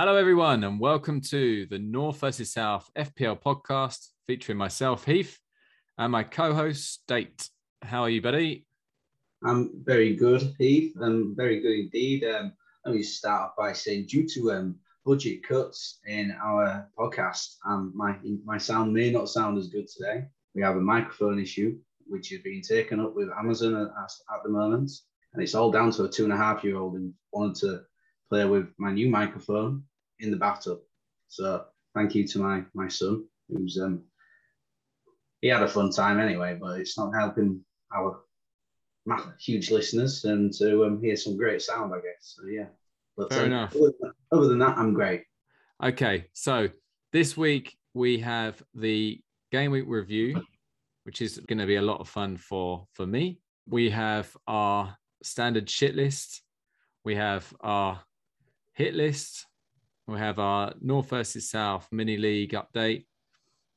Hello, everyone, and welcome to the North versus South FPL podcast featuring myself, Heath, and my co host, Date. How are you, buddy? I'm very good, Heath. I'm very good indeed. Um, let me start off by saying, due to um, budget cuts in our podcast, um, my my sound may not sound as good today. We have a microphone issue, which is being taken up with Amazon at, at the moment, and it's all down to a two and a half year old who wanted to play with my new microphone in the bathtub. So thank you to my my son, who's um he had a fun time anyway, but it's not helping our huge listeners and to um, hear some great sound, I guess. So yeah. But Fair uh, enough. Other than, that, I'm great. Okay, so this week we have the game week review, which is going to be a lot of fun for for me. We have our standard shit list. We have our hit list. We have our North versus South mini league update.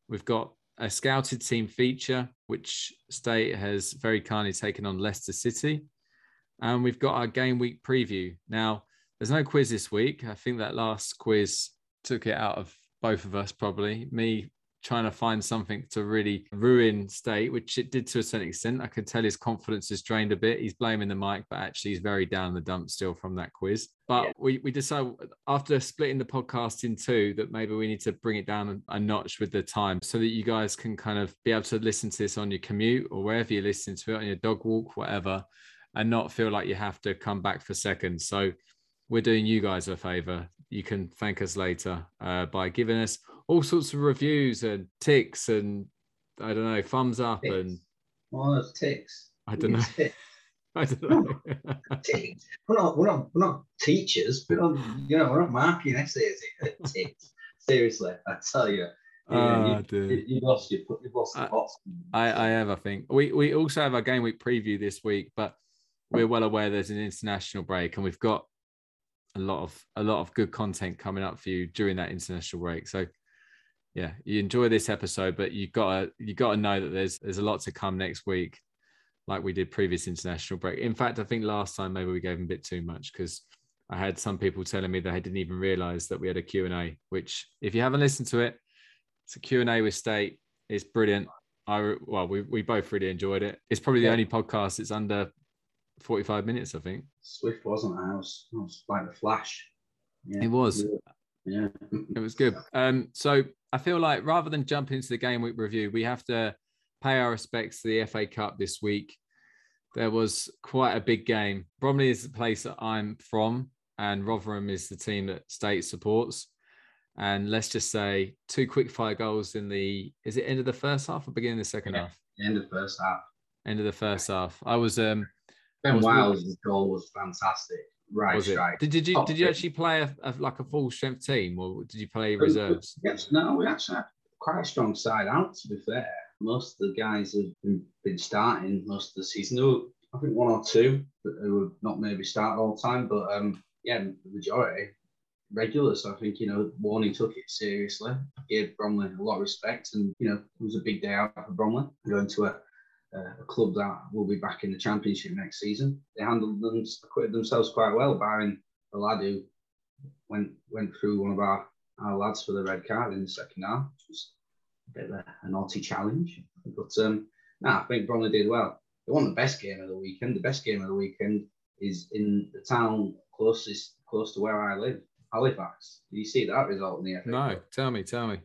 We've got a scouted team feature, which State has very kindly taken on Leicester City. And we've got our game week preview. Now, there's no quiz this week. I think that last quiz took it out of both of us, probably. Me trying to find something to really ruin State, which it did to a certain extent. I could tell his confidence has drained a bit. He's blaming the mic, but actually he's very down the dump still from that quiz. But yeah. we, we decided after splitting the podcast in two that maybe we need to bring it down a notch with the time so that you guys can kind of be able to listen to this on your commute or wherever you're listening to it on your dog walk, whatever, and not feel like you have to come back for seconds. So we're doing you guys a favor. You can thank us later uh, by giving us all sorts of reviews and ticks and I don't know, thumbs up ticks. and those ticks. I don't know. I don't know. we're not, we're not, we're not teachers. Not, you know, we're not marking essays. Ticks. Seriously, I tell you. Yeah, oh, you, you, lost your, lost. I, I have, I think. We we also have our game week preview this week, but we're well aware there's an international break and we've got a lot of a lot of good content coming up for you during that international break. So yeah, you enjoy this episode, but you gotta you gotta know that there's there's a lot to come next week, like we did previous international break. In fact, I think last time maybe we gave them a bit too much because I had some people telling me that I didn't even realize that we had a Q&A, which if you haven't listened to it, it's a Q&A with State. It's brilliant. I well, we, we both really enjoyed it. It's probably the only podcast that's under 45 minutes, I think. Swift wasn't I was, I was like the flash. Yeah. It was. Yeah. it was good. Um, so I feel like rather than jump into the game week review, we have to pay our respects to the FA Cup this week. There was quite a big game. Bromley is the place that I'm from, and Rotherham is the team that State supports. And let's just say two quick fire goals in the is it end of the first half or beginning of the second yeah, half? End of the first half. End of the first half. I was um Ben Wiles' goal was fantastic. Right, was strike. Did, did you Top did you actually play a, a, like a full strength team, or did you play reserves? Yes, no, we actually had quite a strong side out. To be fair, most of the guys have been, been starting most of the season. There were, I think one or two who would not maybe start all the time, but um, yeah, the majority So I think you know Warney took it seriously, gave Bromley a lot of respect, and you know it was a big day out for Bromley going to a uh, a club that will be back in the championship next season. They handled them, acquitted themselves quite well, barring the lad who went went through one of our, our lads for the red card in the second half, which was a bit of a, a naughty challenge. But um, no, I think Bromley did well. They won the best game of the weekend. The best game of the weekend is in the town closest close to where I live, Halifax. Did you see that result in the FA? No, tell me, tell me.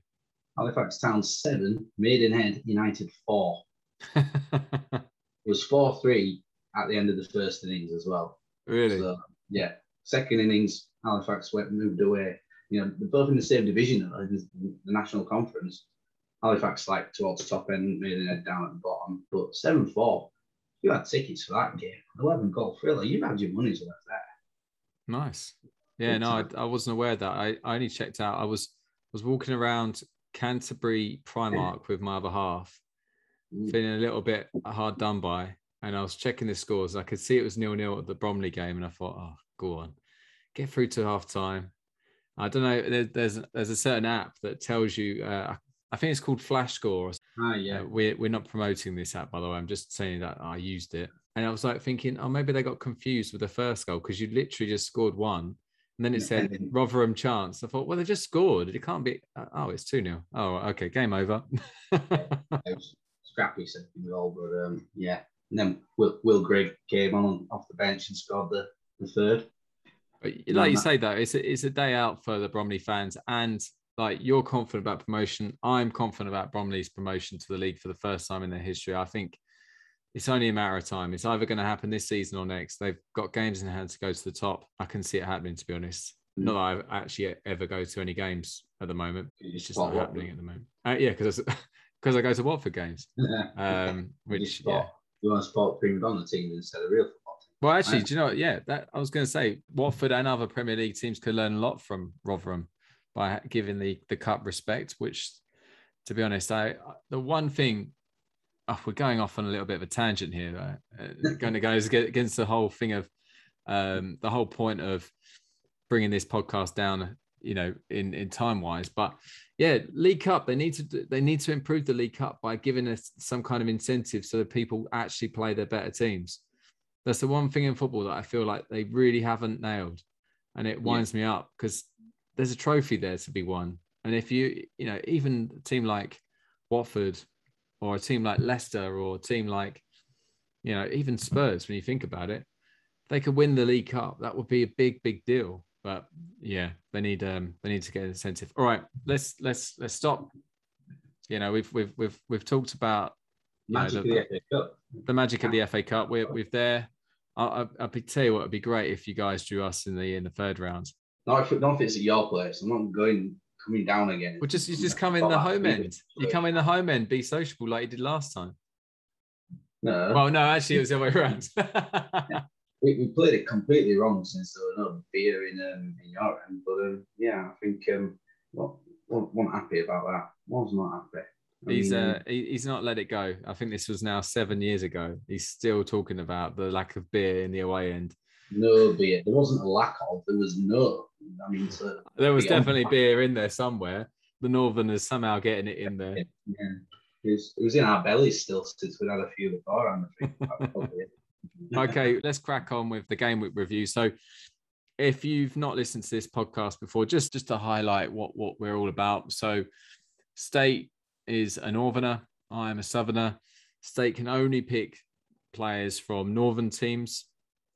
Halifax Town seven, Maidenhead United four. it was 4 3 at the end of the first innings as well. Really? So, yeah. Second innings, Halifax went moved away. You know, they're both in the same division, the National Conference. Halifax, like, towards the top end, Maidenhead down at the bottom. But 7 4, you had tickets for that game. 11 goal thriller. You've had your money's worth there. Nice. Yeah, no, I, I, wasn't aware of that. I, I only checked out. I was was walking around Canterbury Primark with my other half. Feeling a little bit hard done by. And I was checking the scores. I could see it was nil nil at the Bromley game, and I thought, oh, go on, get through to half time. I don't know. there's there's a certain app that tells you. Uh, I think it's called Flash Score. Ah, yeah. Uh, we're we're not promoting this app, by the way. I'm just saying that I used it, and I was like thinking, oh, maybe they got confused with the first goal because you literally just scored one, And then it said Rotherham chance. I thought, well, they just scored. It can't be. Uh, oh, it's 2 0. Oh, okay. Game over. scrappy second goal, but um, yeah. And then Will, Will Grigg came on off the bench and scored the, the third. But like you say, though, it's a, it's a day out for the Bromley fans. And like you're confident about promotion. I'm confident about Bromley's promotion to the league for the first time in their history. I think it's only a matter of time. It's either going to happen this season or next. They've got games in hand to go to the top. I can see it happening, to be honest. Mm. Not that I actually ever go to any games at the moment. It's just not happening at the moment. Uh, yeah, because because I go to Watford games, um, which you, yeah. you want to spot prima donna teams instead of real football. Well, actually, do you know? Yeah, that I was going to say Watford and other Premier League teams could learn a lot from Rotherham by giving the the cup respect. Which, to be honest, I the one thing oh, we're going off on a little bit of a tangent here. Right? Uh, going to go against the whole thing of um, the whole point of bringing this podcast down, you know, in in time wise. But yeah, League Cup they need to they need to improve the League Cup by giving us some kind of incentive so that people actually play their better teams. That's the one thing in football that I feel like they really haven't nailed, and it winds yeah. me up because there's a trophy there to be won. And if you, you know, even a team like Watford or a team like Leicester or a team like, you know, even Spurs, when you think about it, they could win the League Cup. That would be a big, big deal. But yeah, they need um they need to get an incentive. All right, let's let's let's stop. You know, we've we've we've we've talked about magic know, the, the, the, magic of the FA Cup. We're we've there. I'll, I'll, be tell you what, it'd be great if you guys drew us in the in the third round. Not if, not if it's at your place. I'm not going coming down again. Well, just you just come in the home end. You come in the home end, be sociable like you did last time. No. Well, no, actually, it was the other way around. we, we played it completely wrong since there was no beer in um, in your end. But um, yeah, I think um, well, wasn't happy about that. Was not happy. I he's mean, uh, he's not let it go. I think this was now seven years ago. He's still talking about the lack of beer in the away end. No beer. There wasn't a lack of. There was no. I mean, there was definitely beer in there somewhere. The Northerners somehow getting it in there. Yeah, it was, it was in our bellies still since we had a few before. okay, let's crack on with the game week review. So, if you've not listened to this podcast before, just just to highlight what what we're all about. So, State is a Northerner. I am a Southerner. State can only pick players from Northern teams,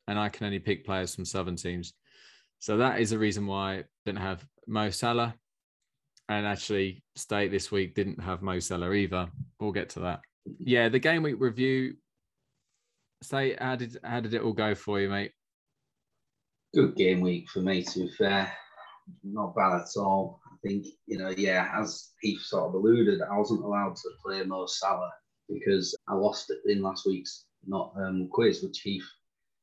and I can only pick players from Southern teams. So that is the reason why I didn't have Mo Salah. And actually, State this week didn't have Mo Salah either. We'll get to that. Yeah, the game week review. Say, how did how did it all go for you, mate? Good game week for me, to be fair. Not bad at all. I think, you know, yeah, as Heath sort of alluded, I wasn't allowed to play Mo Salah because I lost it in last week's not um, quiz, which Heath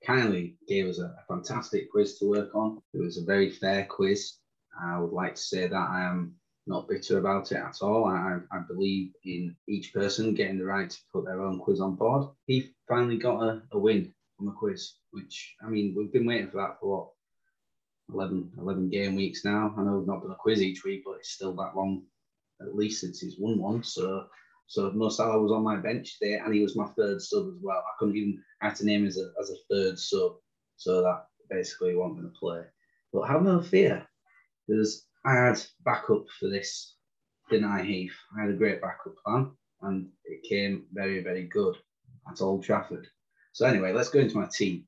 kindly gave us a, a, fantastic quiz to work on. It was a very fair quiz. I would like to say that I am not bitter about it at all. I, I believe in each person getting the right to put their own quiz on board. He finally got a, a win from a quiz, which, I mean, we've been waiting for that for what, 11, 11 game weeks now. I know we've not done a quiz each week, but it's still that long, at least since he's won one. So so Mo Salah was on my bench there, and he was my third sub as well. I couldn't even have to name him as a, as a third sub, so that basically wasn't going to play. But have no fear, because I had backup for this, didn't I, Heath? I had a great backup plan, and it came very, very good at Old Trafford. So anyway, let's go into my team.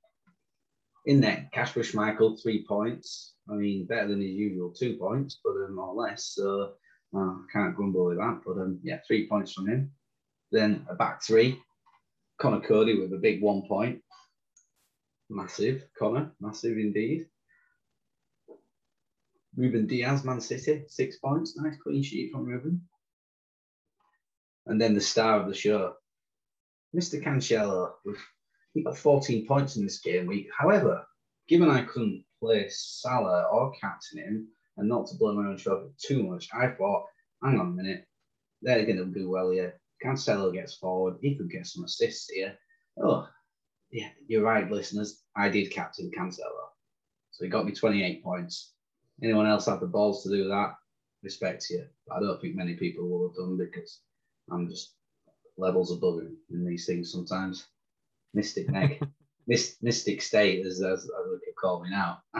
In there, Kasper Schmeichel, three points. I mean, better than his usual two points, but um, more or less. So I can't grumble with that. But um, yeah, three points from him. Then a back three. Conor Coady with a big one point. Massive, Connor, massive indeed. Ruben Dias, Man City, six points. Nice clean sheet from Ruben. And then the star of the show, Mr. Cancelo, with he got 14 points in this game week. However, given I couldn't play Salah or captain him, and not to blow my own trumpet too much, I thought, hang on a minute, they're going to do well here. Cancelo gets forward, he could get some assists here. Oh, yeah, you're right, listeners. I did captain Cancelo. So he got me 28 points. Anyone else have the balls to do that? Respect you. But I don't think many people will have done because I'm just levels above him in these things sometimes. Mystic Meg. Mystic state, as, as, as we could call me now.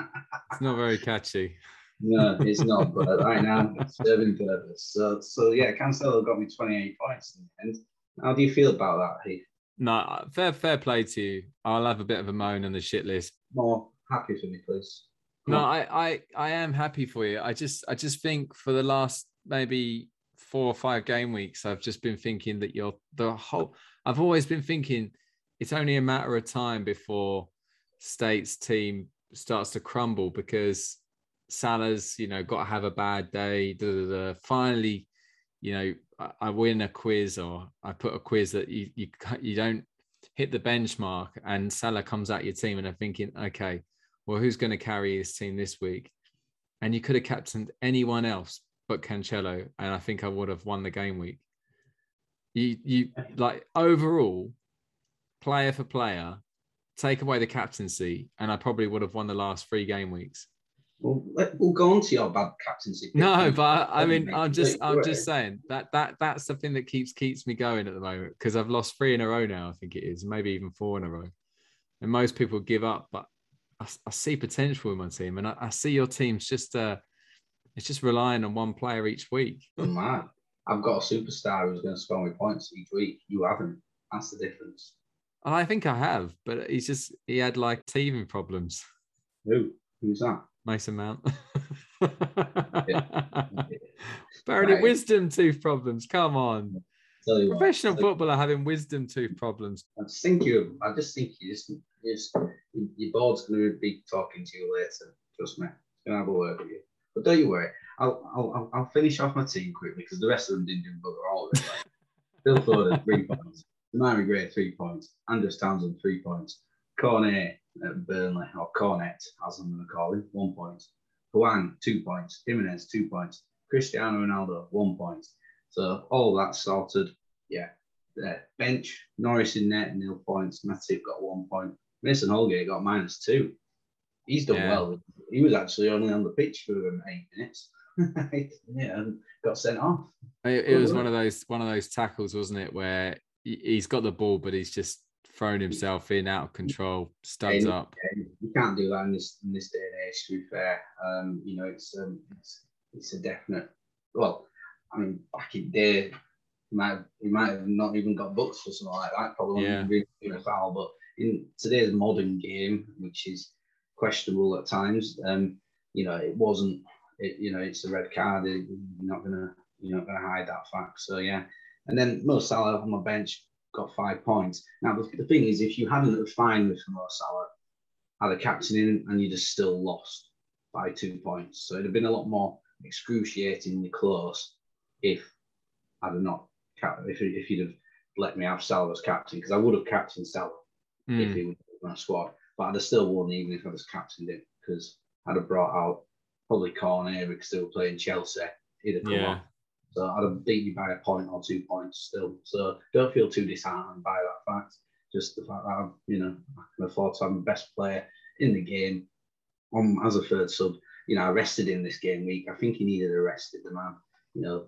it's not very catchy. no, it's not. But right now, serving purpose. So, so yeah, Cancelo got me 28 points in the end. How do you feel about that, Heath? No, fair, fair play to you. I'll have a bit of a moan on the shit list. More happy for me, please. No, I, I, I am happy for you. I just, I just think for the last maybe four or five game weeks, I've just been thinking that you're the whole. I've always been thinking it's only a matter of time before State's team starts to crumble because Salah's, you know, got to have a bad day. Da, da, da. Finally, you know, I, I, win a quiz or I put a quiz that you you you don't hit the benchmark, and Salah comes out your team, and I'm thinking, okay, well, who's going to carry this team this week? And you could have captained anyone else but Cancelo, and I think I would have won the game week. You you like overall, player for player, take away the captaincy, and I probably would have won the last three game weeks. Well, we'll go on to your bad captaincy. No, but I mean, I'm just, I'm just saying that that that's the thing that keeps keeps me going at the moment because I've lost three in a row now. I think it is, maybe even four in a row, and most people give up. But I, I see potential in my team, and I, I, see your team's just, uh, it's just relying on one player each week. Man, I've got a superstar who's going to score me points each week. You haven't. That's the difference. I think I have, but he's just he had like teething problems. Who? Who's that? Mason Mount. Apparently, right. wisdom tooth problems. Come on. Professional what, footballer having wisdom tooth problems. I just think you. I just think you just, just your board's going to be talking to you later. Trust me, it's going to have a word with you. But don't you worry. I'll I'll, I'll finish off my team quickly because the rest of them didn't do bugger all of it. Like, Phil Foden three points. Demarai Gray three points. Andros Townsend three points. Cornet at Burnley, or Cornet, as I'm going to call him, one point. Hwang, two points. Jimenez, two points. Cristiano Ronaldo, one point. So all that sorted. Yeah. There. Bench, Norris in net, nil points. Matip got one point. Mason Holgate got minus two. He's done yeah. well. He was actually only on the pitch for um, eight minutes. yeah, and got sent off. It, it was one of those one of those tackles, wasn't it, where he's got the ball, but he's just thrown himself in out of control, studs yeah, up. You can't do that in this in this day and age. To be fair, um, you know it's um, it's it's a definite. Well, I mean, back in day, he might have, he might have not even got books for something like that. Probably yeah. really a foul. But in today's modern game, which is questionable at times, um, you know, it wasn't. It, you know, it's a red card. You're not gonna you're not gonna hide that fact. So yeah. And then Mo Salah on my bench got five points. Now, the, the thing is, if you hadn't have fine with Mo Salah, had a captain in and you'd have still lost by two points. So it'd have been a lot more excruciatingly close if I'd have not, if, if you'd have let me have Salah as captain, because I would have captained Salah mm. if he was in my squad. But I'd have still won even if I was captained it, because I'd have brought out probably Cornet because still playing Chelsea. He'd have come yeah. off so I'd have beat you by a point or two points still. So don't feel too disheartened by that fact. Just the fact that I've, you know, I can afford to have the best player in the game on as a third sub. You know, I rested in this game week. I think he needed a rest the man. You know,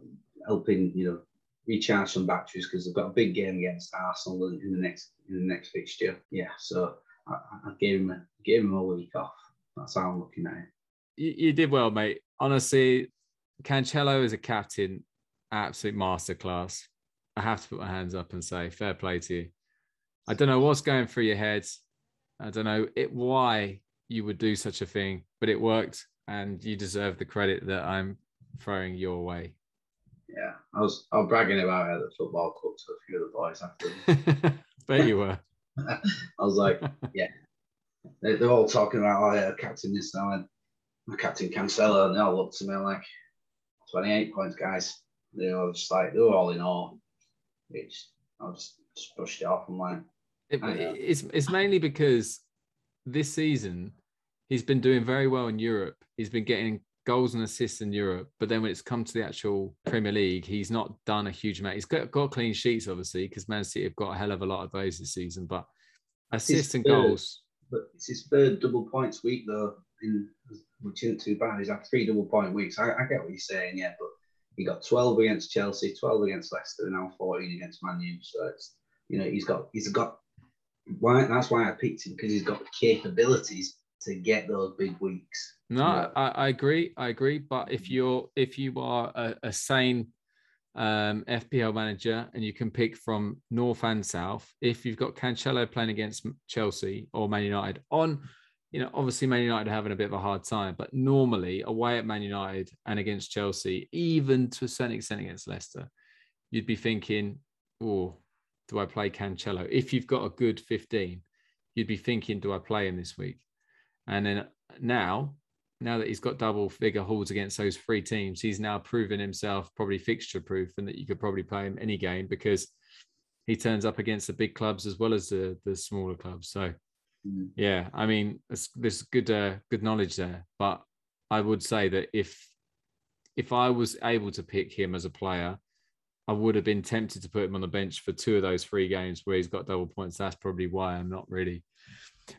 helping, you know, recharge some batteries because they've got a big game against Arsenal in the next in the next fixture. Yeah, so I, I gave him a gave him a week off. That's how I'm looking at it. You, you did well, mate. Honestly, Cancelo is a captain absolute masterclass. I have to put my hands up and say, fair play to you. I don't know what's going through your head. I don't know it why you would do such a thing, but it worked, and you deserve the credit that I'm throwing your way. Yeah, I was I was bragging about it at the football club to a few of the boys after. Bet you were. I was like, yeah, they, are all talking about oh yeah, captain this now and my captain Cancelo, and they all looked to me like 28 points, guys you know, just like they were all in awe. Which I just, just brushed it off. I'm like, it, oh, it's it's mainly because this season he's been doing very well in Europe. He's been getting goals and assists in Europe, but then when it's come to the actual Premier League, he's not done a huge amount. He's got, got clean sheets, obviously, because Man City have got a hell of a lot of those this season. But assists and third, goals. But it's his third double points week though, in which isn't too bad. He's had three double point weeks. I, I get what you're saying, yeah, but he got 12 against Chelsea, 12 against Leicester, and now 14 against Man U. So it's you know he's got he's got why that's why I picked him because he's got the capabilities to get those big weeks. No, Yeah. I, I agree. I agree. But if you're if you are a, a sane um, FPL manager and you can pick from North and South, if you've got Cancelo playing against Chelsea or Man United on, you know, obviously Man United are having a bit of a hard time, but normally away at Man United and against Chelsea, even to a certain extent against Leicester, you'd be thinking, oh, do I play Cancelo? If you've got a good 15, you'd be thinking, do I play him this week? And then now, now that he's got double figure hauls against those three teams, he's now proven himself probably fixture proof and that you could probably play him any game because he turns up against the big clubs as well as the, the smaller clubs. So Mm. yeah, I mean, there's, there's good uh, good knowledge there, but I would say that if if I was able to pick him as a player, I would have been tempted to put him on the bench for two of those three games where he's got double points. That's probably why I'm not really.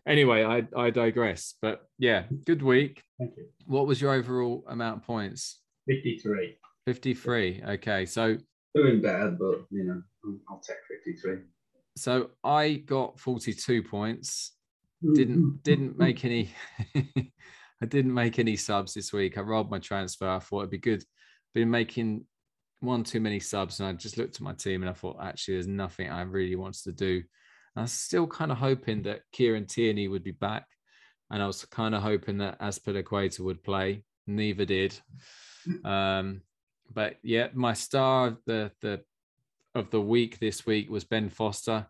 Anyway, I I digress. But yeah, good week. Thank you. What was your overall amount of points? 53. 53. Okay, so Doing better, but you know, I'll- take 53. so I got 42 points. Mm-hmm. didn't didn't make any I didn't make any subs this week. I rolled my transfer. I thought it'd be good. Been making one too many subs, and I just looked at my team and I thought actually there's nothing I really wanted to do. And I was still kind of hoping that Kieran Tierney would be back, and I was kind of hoping that Azpilicueta would play. Neither did. Um, but yeah, my star of the the of the week this week was Ben Foster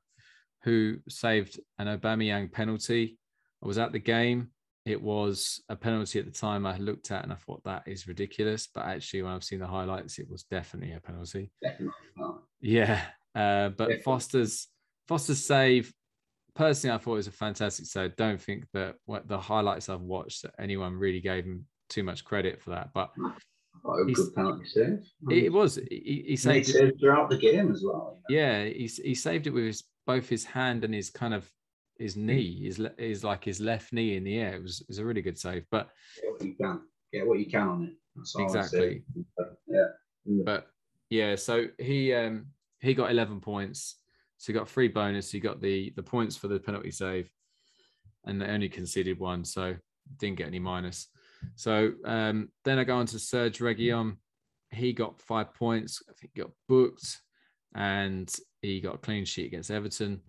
who saved an Aubameyang penalty. I was at the game. It was a penalty at the time I looked at and I thought that is ridiculous. But actually, when I've seen the highlights, it was definitely a penalty. Definitely. Yeah. Uh, but Yeah. Foster's Foster's save, personally, I thought it was a fantastic save. Don't think that what the highlights I've watched that anyone really gave him too much credit for that. But a good penalty save. it was he, he And he saved it. throughout the game as well. you know. Yeah, he he saved it with his both his hand and his kind of his knee, his his like his left knee in the air. It was it was a really good save. But Get what you can. Get what you can on it. That's all I say. Exactly. Yeah. But yeah, so he um he got 11 points. So he got free bonus. He got the the points for the penalty save, and they only conceded one, so didn't get any minus. So um then I go on to Serge Reguilon. He got five points. I think he got booked, and he got a clean sheet against Everton.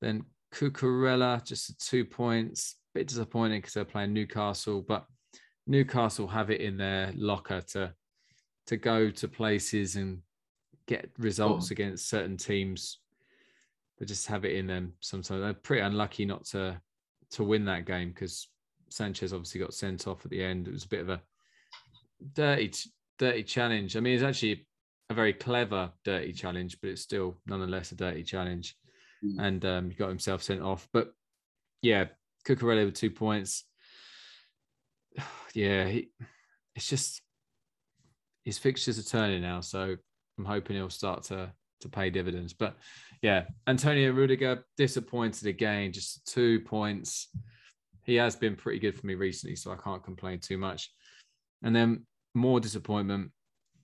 Then Cucurella just two points. Bit disappointing because they're playing Newcastle, but Newcastle have it in their locker to to go to places and get results against certain teams. They just have it in them sometimes. They're pretty unlucky not to to win that game because Sanchez obviously got sent off at the end. It was a bit of a dirty dirty challenge. I mean, it's actually a very clever dirty challenge, but it's still nonetheless a dirty challenge. Mm. And um, he got himself sent off. But yeah, Cucurella with two points. Yeah, he, it's just his fixtures are turning now, so I'm hoping he'll start to to pay dividends. But yeah, Antonio Rudiger disappointed again, just two points. He has been pretty good for me recently, so I can't complain too much. And then more disappointment,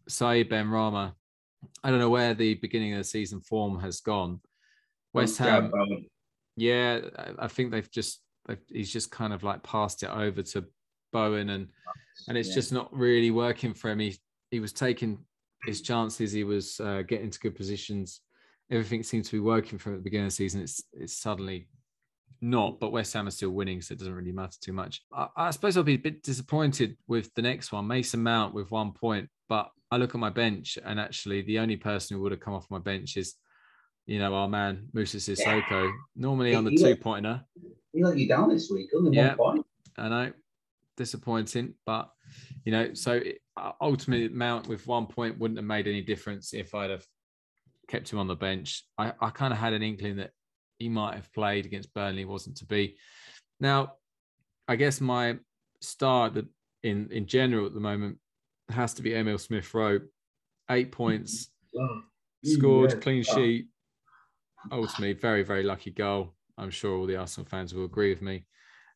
Said Benrahma. I don't know where the beginning of the season form has gone. West Ham, yeah, I- think they've just they've, he's just kind of like passed it over to Bowen and and it's yeah. just not really working for him. He he was taking his chances. He was uh, getting to good positions. Everything seemed to be working from the beginning of the season. It's it's suddenly not. But West Ham are still winning, so it doesn't really matter too much. I, I suppose I'll be a bit disappointed with the next one, Mason Mount with one point. But I look at my bench, and actually, the only person who would have come off my bench is, you know, our man Musa Sissoko. Normally on the two pointer. he let you down this week, only Yeah. one point. I know, disappointing, but you know, so it- ultimately, Mount with one point wouldn't have made any difference if I'd have kept him on the bench. I, I kind of had an inkling that he might have played against Burnley, wasn't to be. Now, I guess my star that in in general at the moment has to be Emil Smith Rowe, eight points, scored, yeah. clean sheet. Ultimately, very, very lucky goal. I'm sure all the Arsenal fans will agree with me.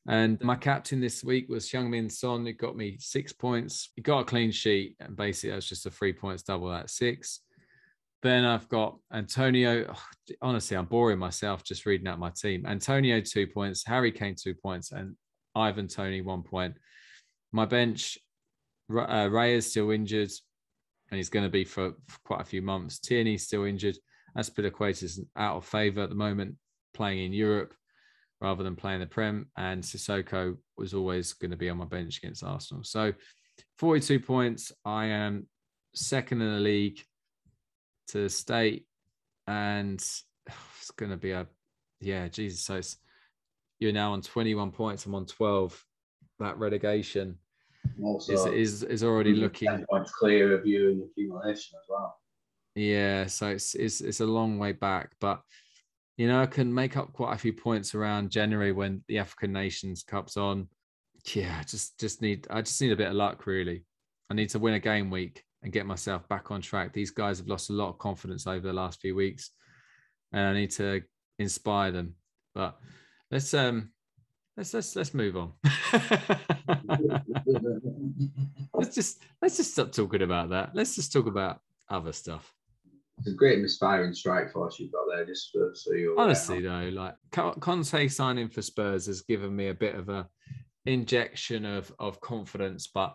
And my captain this week was Heung-Min Son. It got me six points. He got a clean sheet, and basically that was just a three points double at six. Then I've got Antonio. oh, honestly, I'm boring myself just reading out my team. Antonio two points, Harry Kane two points, and Ivan Tony one point. My bench, uh, Ray is still injured, and he's going to be for, for quite a few months. Tierney's still injured. Azpilicueta is out of favour at the moment, playing in Europe rather than playing the Prem. And Sissoko was always going to be on my bench against Arsenal. So 42 points. I am second in the league to state. And it's going to be a, yeah, Jesus. So it's, you're now on 21 points. I'm on 12. That relegation also, is, is, is already looking 10 points clear of you in the accumulation as well. Yeah, so it's it's it's a long way back, but you know, I can make up quite a few points around January when the African Nations Cup's on. Yeah, just just need I just need a bit of luck really. I need to win a game week and get myself back on track. These guys have lost a lot of confidence over the last few weeks, and I need to inspire them. But let's um let's let's let's move on. let's just let's just stop talking about that. Let's just talk about other stuff. It's a great inspiring strike force you've got there, just for, so you honestly though, like Conte signing for Spurs has given me a bit of a injection of of confidence, but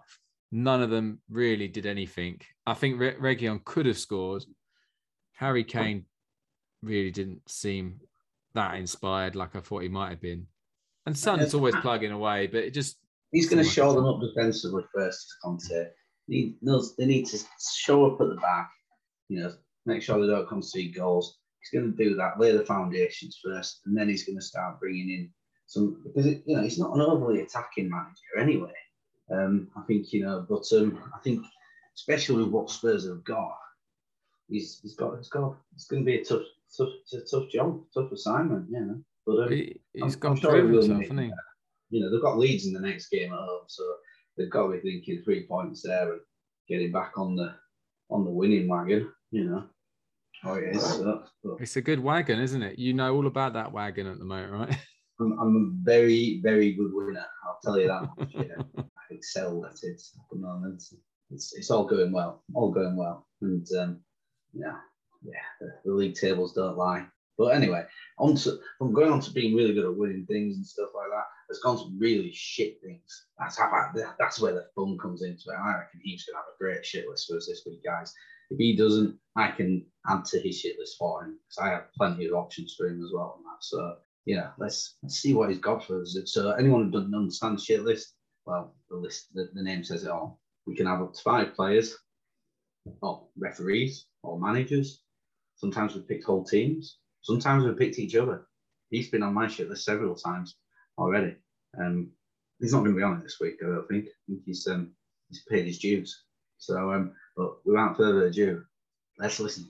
none of them really did anything. I think Re- Reguilon could have scored. Harry Kane really didn't seem that inspired like I thought he might have been. And Son's always plugging away, but it just he's going to show them up defensively first. Conte, they need to show up at the back. You know, make sure they don't concede goals. He's going to do that, lay the foundations first, and then he's going to start bringing in some because it, you know he's not an overly attacking manager anyway. Um, I think you know, but um, I think especially with what Spurs have got, he's he's got it's got it's going to be a tough tough a tough job, tough assignment, you know. But um, he, has got to prove himself, hasn't he? You know, they've got Leeds in the next game at home, so they've got to be thinking three points there and getting back on the on the winning wagon. You know. Oh, it is. It's a good wagon, isn't it? You know all about that wagon at the moment, right? I'm, I'm a very, very good winner. I'll tell you that. yeah. I excel at it at the moment. It's, it's all going well, all going well. And um, yeah, yeah, the, the, league tables don't lie. But anyway, on to, from going on to being really good at winning things and stuff like that, there's gone to really shit things. That's how I, that's where the fun comes into it. I reckon he's going to have a great shit list for us this week, guys. If he doesn't, I can add to his shit list for him because I have plenty of options for him as well on that. So yeah, let's let's see what he's got for us. So anyone who doesn't understand the shit list, well, the list, the, the name says it all. We can have up to five players, or referees, or managers. Sometimes we picked whole teams. Sometimes we picked each other. He's been on my shit list several times already. Um, he's not going to be on it this week, I don't think. I think he's um, he's paid his dues. So um, but without further ado, let's listen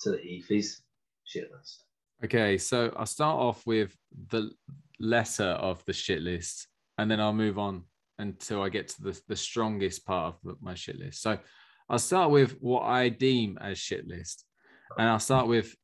to the Heathie's shit list. Okay, so I'll start off with the lesser of the shit list, and then I'll move on until I get to the, the strongest part of my shit list. So I'll start with what I deem as shit list. And I'll start with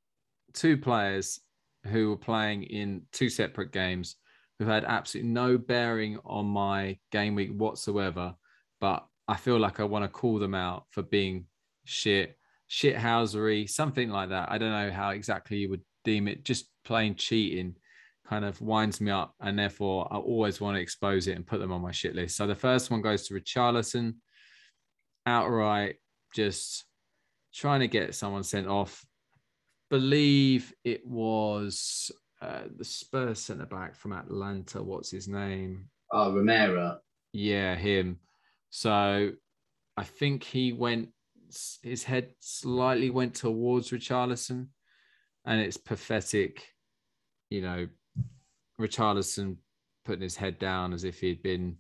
two players who were playing in two separate games who had absolutely no bearing on my game week whatsoever, but I feel like I want to call them out for being shit, shithousery, something like that. I don't know how exactly you would deem it. Just plain cheating kind of winds me up, and therefore I always want to expose it and put them on my shit list. So the first one goes to Richarlison, outright just trying to get someone sent off. Believe it was uh, the Spurs centre back from Atalanta. What's his name? Oh, Romero. Yeah, him. So I think he went, his head slightly went towards Richarlison, and it's pathetic, you know, Richarlison putting his head down as if he'd been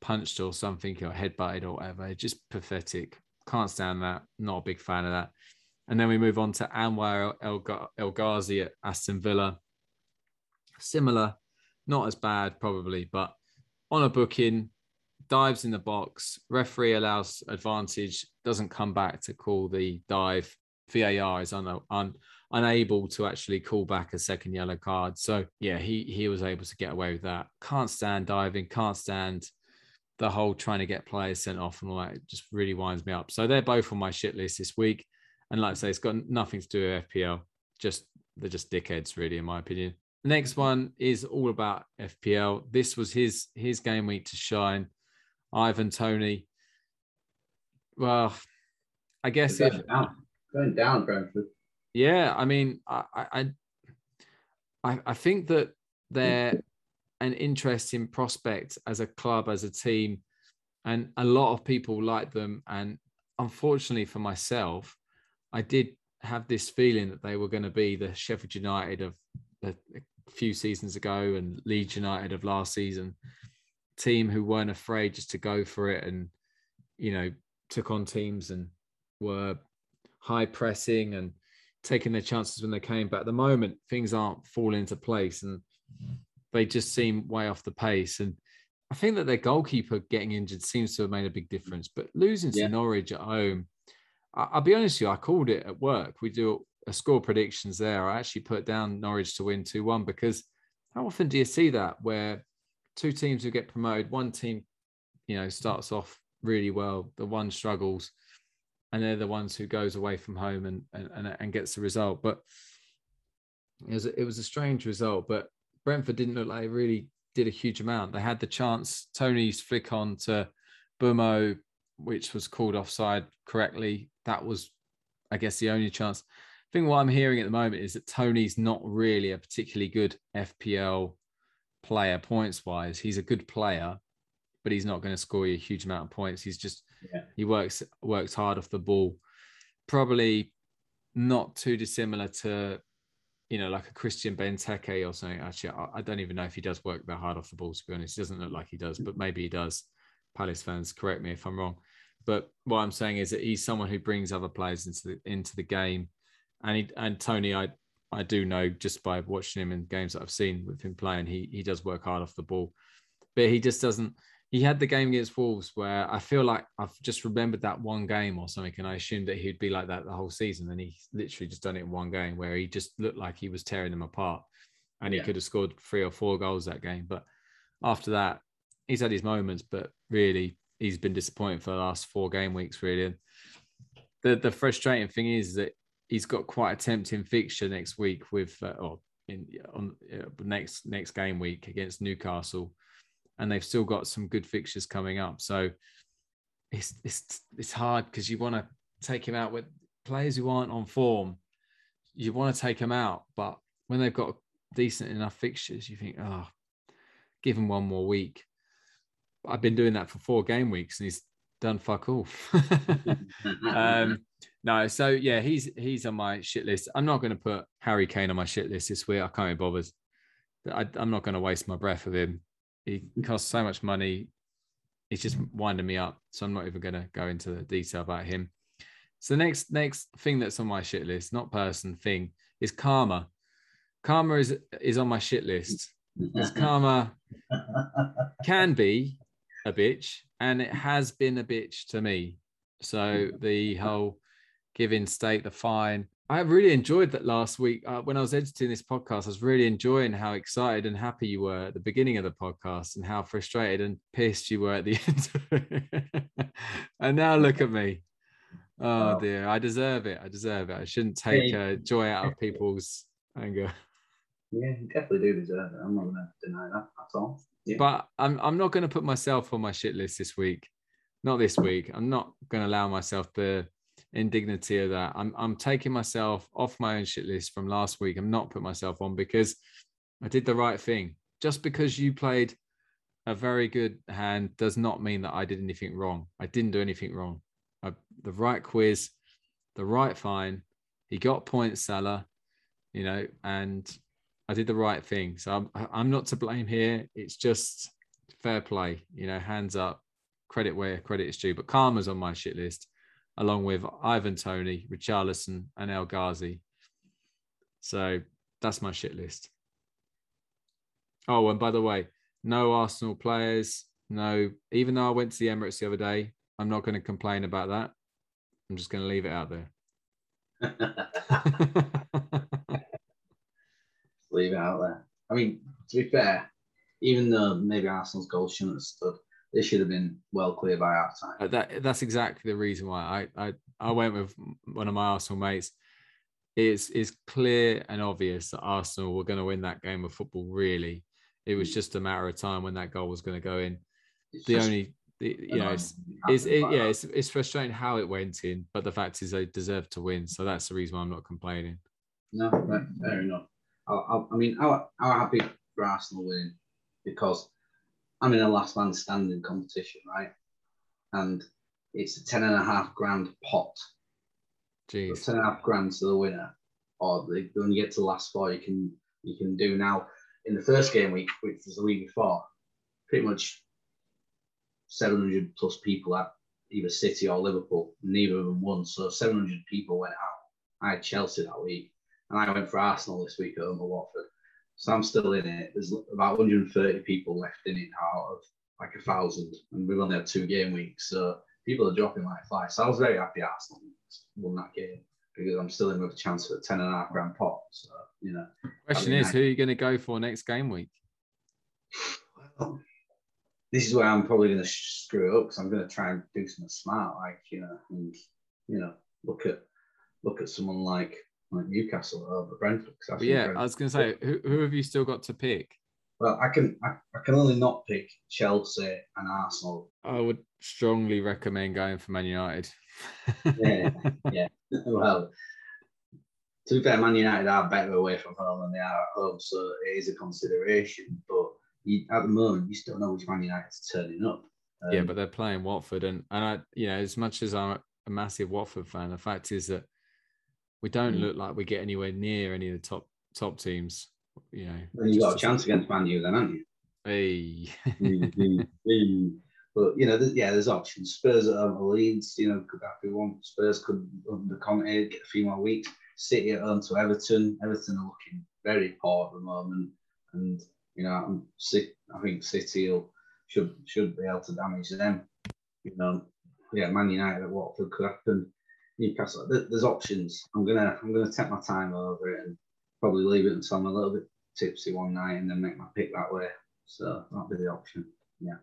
punched or something or headbutted or whatever. Just pathetic. Can't stand that. Not a big fan of that. And then we move on to Anwar El, Ghazi at Aston Villa. Similar, not as bad probably, but on a booking, dives in the box. Referee allows advantage, doesn't come back to call the dive. VAR is un, un, unable to actually call back a second yellow card. So yeah, he he was able to get away with that. Can't stand diving. Can't stand the whole trying to get players sent off and all that. It just really winds me up. So they're both on my shit list this week. And like I say, it's got nothing to do with FPL. Just they're just dickheads, really, in my opinion. next one is all about FPL. This was his his game week to shine. Ivan Tony. Well, I guess going if down, going down Brentford. yeah, I mean, I I I, I think that they're an interesting prospect as a club, as a team, and a lot of people like them. And unfortunately for myself, I did have this feeling that they were going to be the Sheffield United of a, a few seasons ago and Leeds United of last season, team who weren't afraid just to go for it and you know took on teams and were high pressing and taking their chances when they came. But at the moment, things aren't falling into place and they just seem way off the pace. And I think that their goalkeeper getting injured seems to have made a big difference. But losing to Norwich at home, I- I'll be honest with you, I called it at work. We do a score predictions there. I actually put down Norwich to win 2 1 because how often do you see that where two teams who get promoted, one team, you know, starts off really well, the one struggles, and they're the ones who goes away from home and and, and, gets the result. But it was, a- it was a strange result, but Brentford didn't look like they really did a huge amount. They had the chance, Tony's flick on to Mbeumo, which was called offside correctly. That was, I guess, the only chance. I think what I'm hearing at the moment is that Tony's not really a particularly good FPL player points wise. He's a good player, but he's not going to score you a huge amount of points. He's just Yeah. he works works hard off the ball. Probably not too dissimilar to you know like a Christian Benteke or something. Actually, I, I don't even know if he does work that hard off the ball. To be honest, he doesn't look like he does, but maybe he does. Palace fans, correct me if I'm wrong. But what I'm saying is that he's someone who brings other players into the into the game, and he, and Tony, I I do know just by watching him in games that I've seen with him playing, he he does work hard off the ball, but he just doesn't. He had the game against Wolves where I feel like I've just remembered that one game or something, and I assumed that he'd be like that the whole season, and he literally just done it in one game where he just looked like he was tearing them apart, and he Yeah. could have scored three or four goals that game. But after that, he's had his moments, but really he's been disappointing for the last four game weeks, really. And the the frustrating thing is that he's got quite a tempting fixture next week with uh, or in on uh, next next game week against Newcastle, and they've still got some good fixtures coming up. So it's it's it's hard because you want to take him out with players who aren't on form. You want to take them out, but when they've got decent enough fixtures, you think, oh, give him one more week. I've been doing that for four game weeks, and he's done fuck all. um, no, so yeah, he's he's on my shit list. I'm not going to put Harry Kane on my shit list this week. I can't be bothered. I, I'm not going to waste my breath with him. He costs so much money. He's just winding me up. So I'm not even going to go into the detail about him. So the next next thing that's on my shit list, not person thing, is karma. Karma is is on my shit list. Because karma can be a bitch, and it has been a bitch to me. So the whole giving state the fine. I really enjoyed that last week uh, when I was editing this podcast. I was really enjoying how excited and happy you were at the beginning of the podcast, and how frustrated and pissed you were at the end. And now look at me. Oh dear, I deserve it. I deserve it. I shouldn't take uh, joy out of people's anger. yeah, you definitely do deserve it. I'm not going to deny that at all. Yeah. But I'm I'm not going to put myself on my shit list this week. Not this week. I'm not going to allow myself the indignity of that. I'm I'm taking myself off my own shit list from last week. I'm not putting myself on because I did the right thing. Just because you played a very good hand does not mean that I did anything wrong. I didn't do anything wrong. I, the right quiz, the right fine. He got points, Salah, you know, and I did the right thing. So I'm I'm not to blame here. It's just fair play, you know, hands up, credit where credit is due. But Karma's on my shit list, along with Ivan Tony, Richarlison, and El Ghazi. So that's my shit list. Oh, and by the way, no Arsenal players, no, even though I went to the Emirates the other day, I'm not going to complain about that. I'm just going to leave it out there. Leave it out there. I mean, to be fair, even though maybe Arsenal's goal shouldn't have stood, they should have been well clear by half time. Uh, that that's exactly the reason why I I I went with one of my Arsenal mates. it's it's clear and obvious that Arsenal were going to win that game of football. Really, it was just a matter of time when that goal was going to go in. It's The only, the, you know, it's, it's it, yeah, it's, it's frustrating how it went in, but the fact is they deserve to win. So that's the reason why I'm not complaining. No, fair enough. I, I, I mean, I'm, I'm happy for Arsenal winning because I'm in a last man standing competition, right? And it's a ten and a half grand pot. So Jeez. ten and a half grand to the winner, or the, when you get to the last four, you can you can do now. In the first game week, which was the week before, pretty much 700 plus people at either City or Liverpool. Neither of them won, so 700 people went out. I had Chelsea that week, and I went for Arsenal this week at home at Watford. So I'm still in it. There's about 130 people left in it out of like a thousand, and we've only had two game weeks, so people are dropping like flies. So I was very happy Arsenal won that game because I'm still in with a chance for a 10 and a half grand pot. So, you know, Question is, I- who are you going to go for next game week? well, this is where I'm probably going to screw up because I'm going to try and do something smart, like, you know, and, you know, look at look at someone like like Newcastle over Brentford. But yeah, Brentford- I was going to say, who, who have you still got to pick? well, I can I, I can only not pick Chelsea and Arsenal. I would strongly recommend going for Man United. Yeah, yeah. well, to be fair, Man United are better away from home than they are at home, so it is a consideration. But you, at the moment, you still know which Man United's turning up. yeah, Um, but they're playing Watford, and and I, you know, as much as I'm a massive Watford fan, the fact is that we don't Mm. look like we get anywhere near any of the top top teams. You know, then you've got a just- chance against Man U, then, haven't you? Hey, Mm, mm, mm. But you know, there's, yeah, there's options. Spurs at home to Leeds, you know, could that be one? Spurs could under Conte get a few more weeks. City at home to Everton. Everton are looking very poor at the moment, and you know, I'm sick. I think City will, should should be able to damage them. You know, yeah, Man United at Watford could happen. Newcastle, there- there's options. I'm gonna I'm gonna take my time over it and probably leave it until I'm a little bit tipsy one night and then make my pick that way. So that'll be the option. Yeah,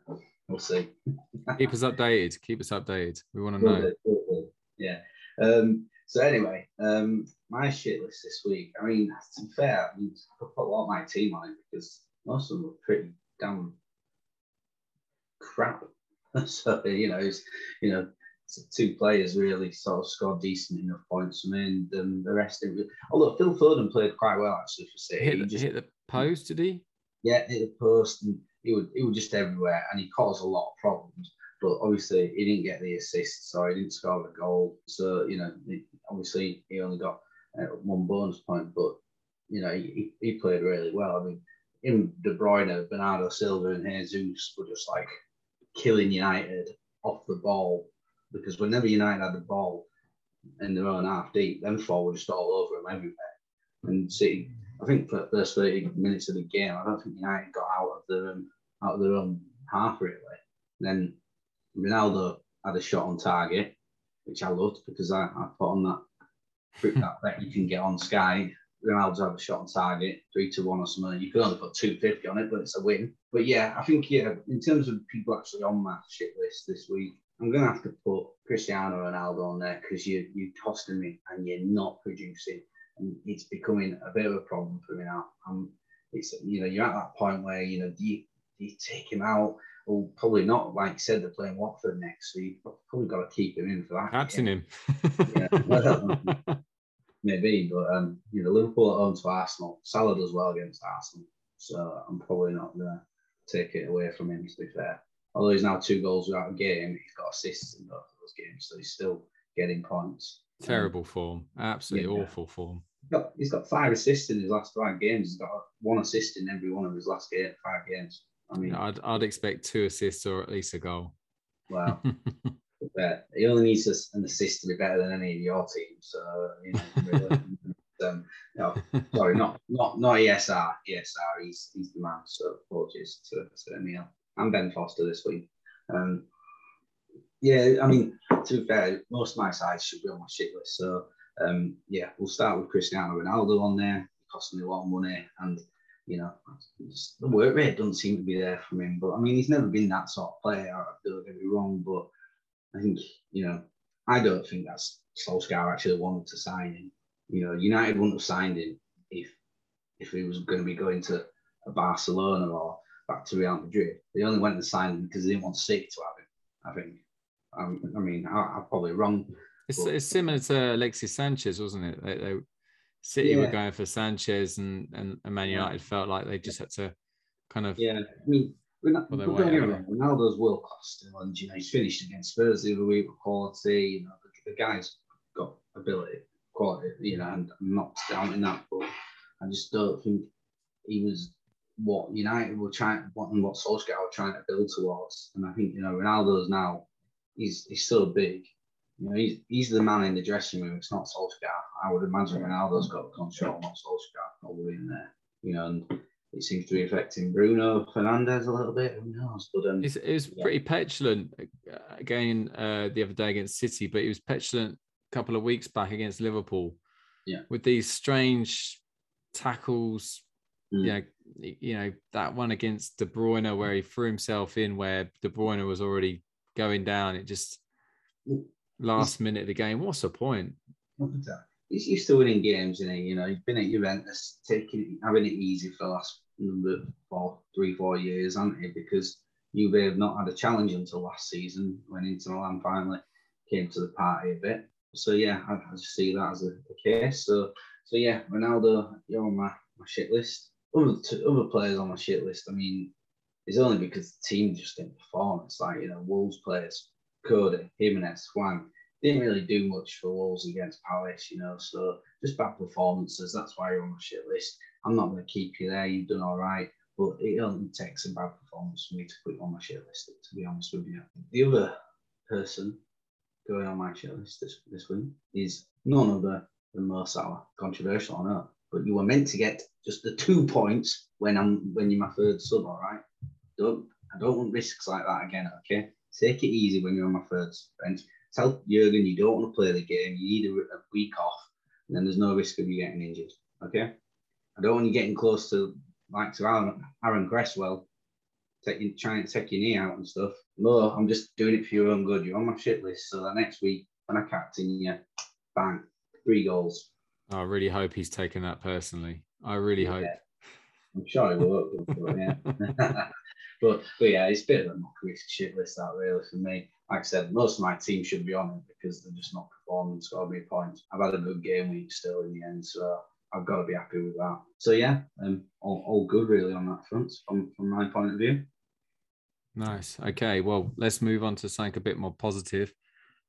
we'll see. keep us updated. Keep us updated. We want to know. do, will do. Yeah. Um, so anyway, um, my shit list this week. I mean, to be fair, I, mean, I could put a lot of my team on it because most of them were pretty damn crap. so you know, it's, you know, two players really sort of scored decent enough points for me, and um, the rest. Didn't although Phil Foden played quite well actually for City. Hit He the, just- hit the post, did he? yeah, hit the post and he would he was just everywhere and he caused a lot of problems. But obviously he didn't get the assist, so he didn't score the goal. So you know, he- obviously he only got uh, one bonus point, but you know he, he played really well. I mean, him, De Bruyne, Bernardo Silva, and Jesus were just like killing United off the ball because whenever United had the ball in their own half deep, them four were just all over them everywhere. And City I think for the first 30 minutes of the game, I don't think United got out of their um, out of their own half really. Then Ronaldo had a shot on target, which I loved because I, I put on that that bet you can get on Sky. Ronaldo had a shot on target, three to one or something. You could only put 250 on it, but it's a win. But yeah, I think yeah, in terms of people actually on my shit list this week, I'm gonna have to put Cristiano Ronaldo on there because you you costing me and you're not producing and it's becoming a bit of a problem for me now. Um, it's you know you're at that point where you know do you, do you take him out? Well, probably not. Like you said, they're playing Watford next, so you've probably got to keep him in for that. Captain him. Yeah, well, maybe, but um, you know Liverpool at home to Arsenal. Salah does well against Arsenal, so I'm probably not gonna take it away from him. To be fair, although he's now two goals without a game, he's got assists in both of those games, so he's still getting points. Terrible form. Absolutely Yeah. awful form. He's got, he's got five assists in his last five games. He's got one assist in every one of his last game, five games. I mean, I'd, I'd expect two assists or at least a goal. wow. But he only needs an assist to be better than any of your teams. So, you know, really, um, no, sorry, not not not ESR. ESR, he's he's the man. So apologies to, to Emil and Ben Foster this week. Um, yeah, I mean, to be fair, most of my sides should be on my shit list. So um, yeah, we'll start with Cristiano Ronaldo on there. It cost me a lot of money, and you know, the work rate doesn't seem to be there for him. But I mean, he's never been that sort of player. I Don't get me wrong, but I think you know, I don't think that's Solskjaer actually wanted to sign him. You know, United wouldn't have signed him if if he was going to be going to Barcelona or back to Real Madrid. They only went and signed him because they didn't want City to have him. I think. Um, I mean, I, am probably wrong. It's, but, it's similar to Alexis Sanchez, wasn't it? They, they City yeah. were going for Sanchez, and and, and Man United yeah. felt like they just had to kind of yeah. I mean, we're not, well, don't get me. Ronaldo's world class still, and you know he's finished against Spurs the other week with quality. You know, the, the guy's got ability, quality. You know, and I'm not doubting that, but I just don't think he was what United were trying, what and what Solskjaer were trying to build towards. And I think you know Ronaldo's now he's he's so big. You know, he's he's the man in the dressing room. It's not Solskjaer. I would imagine Ronaldo's got control, not Solskjaer, probably in there. You know, and it seems to be affecting Bruno Fernandes a little bit. Who knows? But um, it was yeah. pretty petulant uh, again uh, the other day against City, but he was petulant a couple of weeks back against Liverpool. Yeah, with these strange tackles. Mm. You know, you know that one against De Bruyne where he threw himself in where De Bruyne was already going down. It just last minute of the game. What's the point? He's used to winning games, and you know he's been at Juventus, taking having it easy for the last number four, three, four years, hasn't he? Because Juve have not had a challenge until last season when Inter Milan finally came to the party a bit. So yeah, I, I just see that as a, a, case. So so yeah, Ronaldo, you're on my, my shit list. Other other players on my shit list. I mean, it's only because the team just didn't perform. It's like you know, Wolves players, Coady, Jimenez, Hwang didn't really do much for Wolves against Palace, you know. So just bad performances. That's why you're on my shit list. I'm not going to keep you there. You've done all right. But it only takes a bad performance for me to put you on my shit list, to be honest with you. The other person going on my shit list this, this week is none other than Mo Salah. Controversial, I know. But you were meant to get just the two points when I'm when you're my third sub, all right? Don't I don't want risks like that again, okay? Take it easy when you're on my third bench. Tell Jurgen you don't want to play the game. You need a, a week off, and then there's no risk of you getting injured, okay? I don't want you getting close to like to Aaron, Aaron Cresswell, taking trying to take your knee out and stuff. No, I'm just doing it for your own good. You're on my shit list, so that next week when I captain you, bang, three goals. I really hope he's taken that personally. I really yeah. hope. I'm sure he will. but, yeah. but, but yeah, it's a bit of a mockery shit list that really for me. Like I said, most of my team should be on it because they're just not performing. It's got to be a point. I've had a good game week still in the end, so I've got to be happy with that. So yeah, um, all, all good really on that front from, from my point of view. Nice. Okay, well, let's move on to something a bit more positive,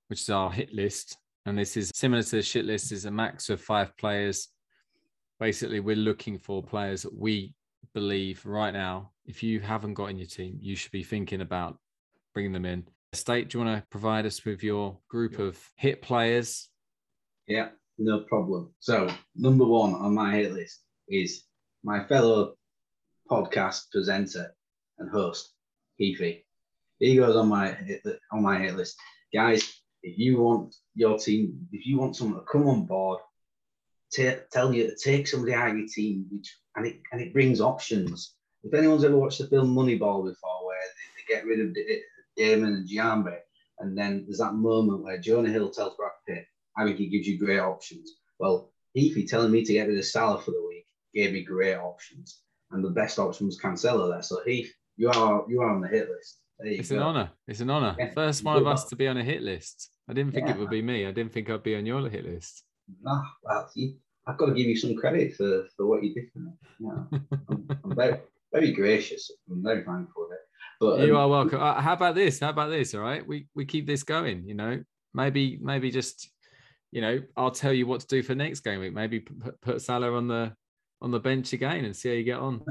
which is our hit list. And this is similar to the shit list, is a max of five players. Basically, we're looking for players that we believe right now, if you haven't got in your team, you should be thinking about bringing them in. State, do you want to provide us with your group of hit players? Yeah, no problem. So, number one on my hit list is my fellow podcast presenter and host, Heafy. He goes on my hit, on my hit list. Guys, if you want your team, if you want someone to come on board, t- tell you to take somebody out of your team, which and it and it brings options. If anyone's ever watched the film Moneyball before, where they, they get rid of Damon and Giambi, and then there's that moment where Jonah Hill tells Brad Pitt, I think he gives you great options. Well, Heafy telling me to get rid of Salah for the week gave me great options. And the best option was Cancelo there. So Heath, you are you are on the hit list. It's go. an honor. It's an honor. Yeah, First one of us to be on a hit list. I didn't think yeah. it would be me. I didn't think I'd be on your hit list. Ah, well, see, I've got to give you some credit for, for what you did for me. Yeah, I'm, I'm very, very gracious. I'm very thankful for it. But um, you are welcome. Uh, how about this? How about this? All right, we we keep this going. You know, maybe maybe just you know, I'll tell you what to do for next game week. Maybe put, put Salah on the on the bench again and see how you get on.